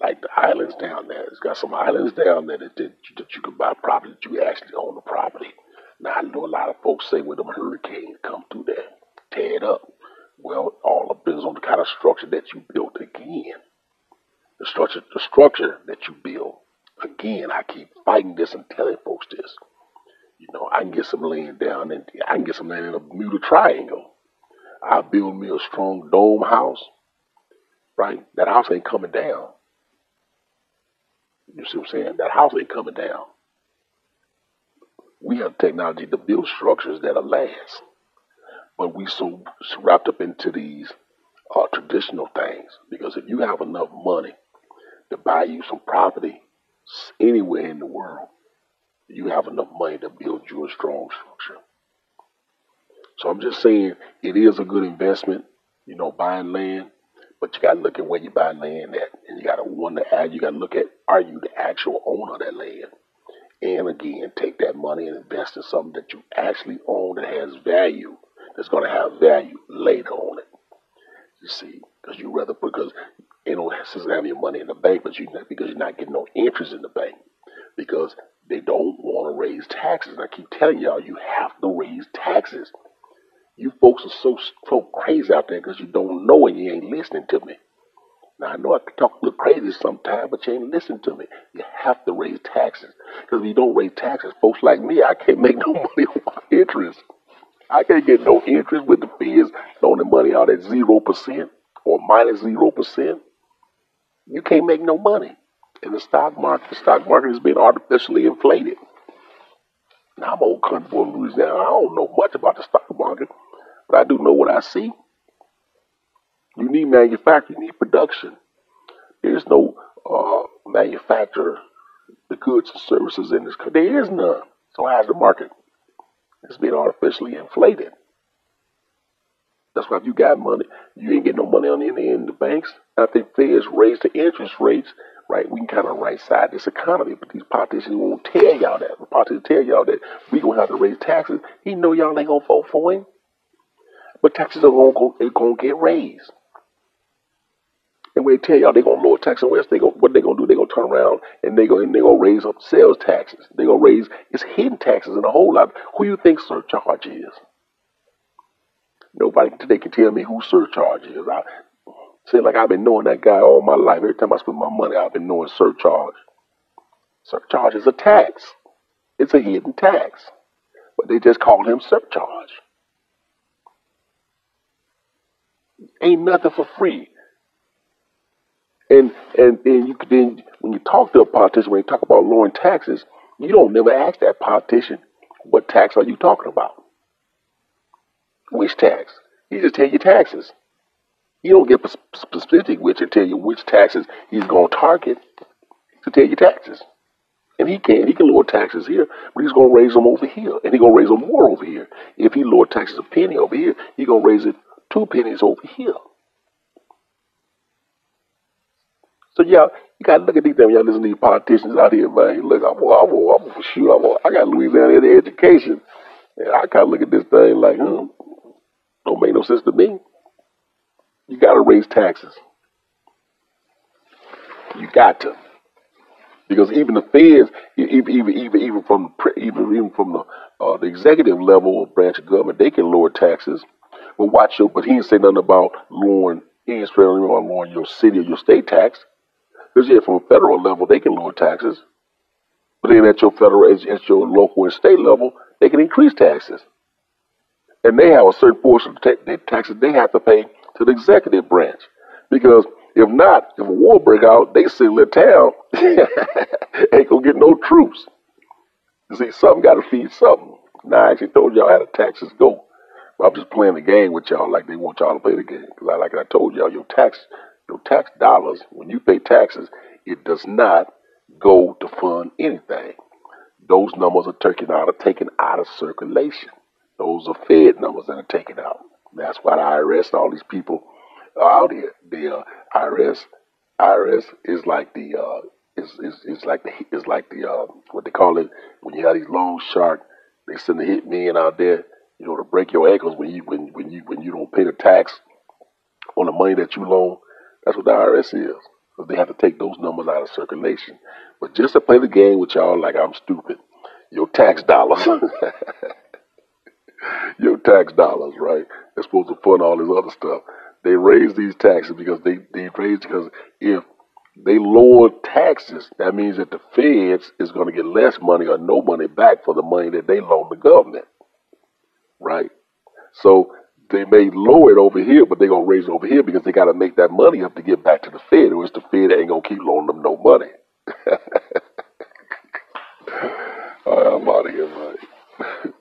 like the islands down there. It's got some islands down there that, that, that you can buy property that you actually own the property. Now I know a lot of folks say when them hurricanes come through there, tear it up. Well, all depends on the kind of structure that you built again. The structure, the structure that you build. Again, I keep fighting this and telling folks this. You know, I can get some land down and I can get some land in a Bermuda Triangle. I build me a strong dome house, right? That house ain't coming down. You see what I'm saying? That house ain't coming down. We have technology to build structures that'll last. But we so wrapped up into these uh, traditional things because if you have enough money to buy you some property anywhere in the world, you have enough money to build you a strong structure. So I'm just saying it is a good investment, you know, buying land. But you got to look at where you buy land at, and you got to one to add. You got to look at are you the actual owner of that land, And again, take that money and invest in something that you actually own that has value, that's to have value later on it. You see, because you rather because you know since having your money in the bank, but you because you're not getting no interest in the bank because they don't want to raise taxes. And I keep telling y'all, you have to raise taxes. You folks are so so crazy out there because you don't know and you ain't listening to me. Now I know I talk a little crazy sometimes, but you ain't listening to me. You have to raise taxes because if you don't raise taxes, folks like me, I can't make [laughs] no money on my interest. I can't get no interest with the feds loaning money out at zero percent or minus zero percent. You can't make no money. In the stock market, the stock market has been artificially inflated. Now I'm old country boy Louisiana. I don't know much about the stock market, but I do know what I see. You need manufacturing, you need production. There's no uh, manufacturer, the goods and services in this country. There is none. So how's the market? It's been artificially inflated. That's why if you got money, you ain't getting no money on the end in the banks. I think Feds raise the interest rates, right? We can kind of right side this economy, but these politicians won't tell y'all that. The politicians tell y'all that we gonna have to raise taxes. He know y'all ain't gonna vote for him, but taxes are gonna go, they gonna get raised. And when they tell y'all they gonna lower taxes, what they gonna what they gonna do? They gonna turn around and they gonna they gonna raise up sales taxes. They gonna raise it's hidden taxes and a whole lot. Who you think surcharge is? Nobody today can tell me who surcharge is. I say like I've been knowing that guy all my life. Every time I spend my money, I've been knowing surcharge. Surcharge is a tax. It's a hidden tax, but they just call him surcharge. Ain't nothing for free. And and then you then when you talk to a politician, when you talk about lowering taxes, you don't never ask that politician, what tax are you talking about? Which tax? He just tell you taxes. He don't get specific which and tell you which taxes he's gonna target to tell you taxes. And he can. He can lower taxes here, but he's gonna raise them over here. And he's gonna raise them more over here. If he lower taxes a penny over here, he's gonna raise it two pennies over here. So yeah, you gotta look at these them. Y'all listen to these politicians out here, man. Look, I'm, I'm, I'm, shoot. I'm, I got Louisiana education, and I kind of look at this thing like, hmm, don't make no sense to me. You gotta raise taxes. You got to, because even the feds, even even even, even from even even from the uh, the executive level branch of government, they can lower taxes. But watch your, but he didn't say nothing about lowering. He didn't say nothing about lowering your city or your state tax. Because yeah, from a federal level, they can lower taxes. But then at your federal, at your local and state level, they can increase taxes. And they have a certain portion of the taxes they have to pay to the executive branch. Because if not, if a war break out, they seal their town. [laughs] Ain't gonna get no troops. You see, something got to feed something. Now, I actually told y'all how the taxes go. I'm just playing the game with y'all like they want y'all to play the game. Because I, like I told y'all, your tax your tax dollars, when you pay taxes, it does not go to fund anything. Those numbers are taken out, are taken out of circulation. Those are Fed numbers that are taken out. That's why the IRS and all these people are out here. The uh, IRS, IRS is like the uh, is, is, is like the is like the uh, what they call it when you have these long shark. They send a hit man out there, you know, to break your ankles when you when when you when you don't pay the tax on the money that you loan. That's what the IRS is. They have to take those numbers out of circulation. But just to play the game with y'all like I'm stupid, your tax dollars, [laughs] your tax dollars, right? They're supposed to fund all this other stuff. They raise these taxes because they, they raise because if they lower taxes, that means that the feds is going to get less money or no money back for the money that they loan the government, right? So they may lower it over here, but they're gonna raise it over here because they gotta make that money up to get back to the Fed, or else the Fed ain't gonna keep loaning them no money. All right, [laughs] I'm out of here, man. [laughs]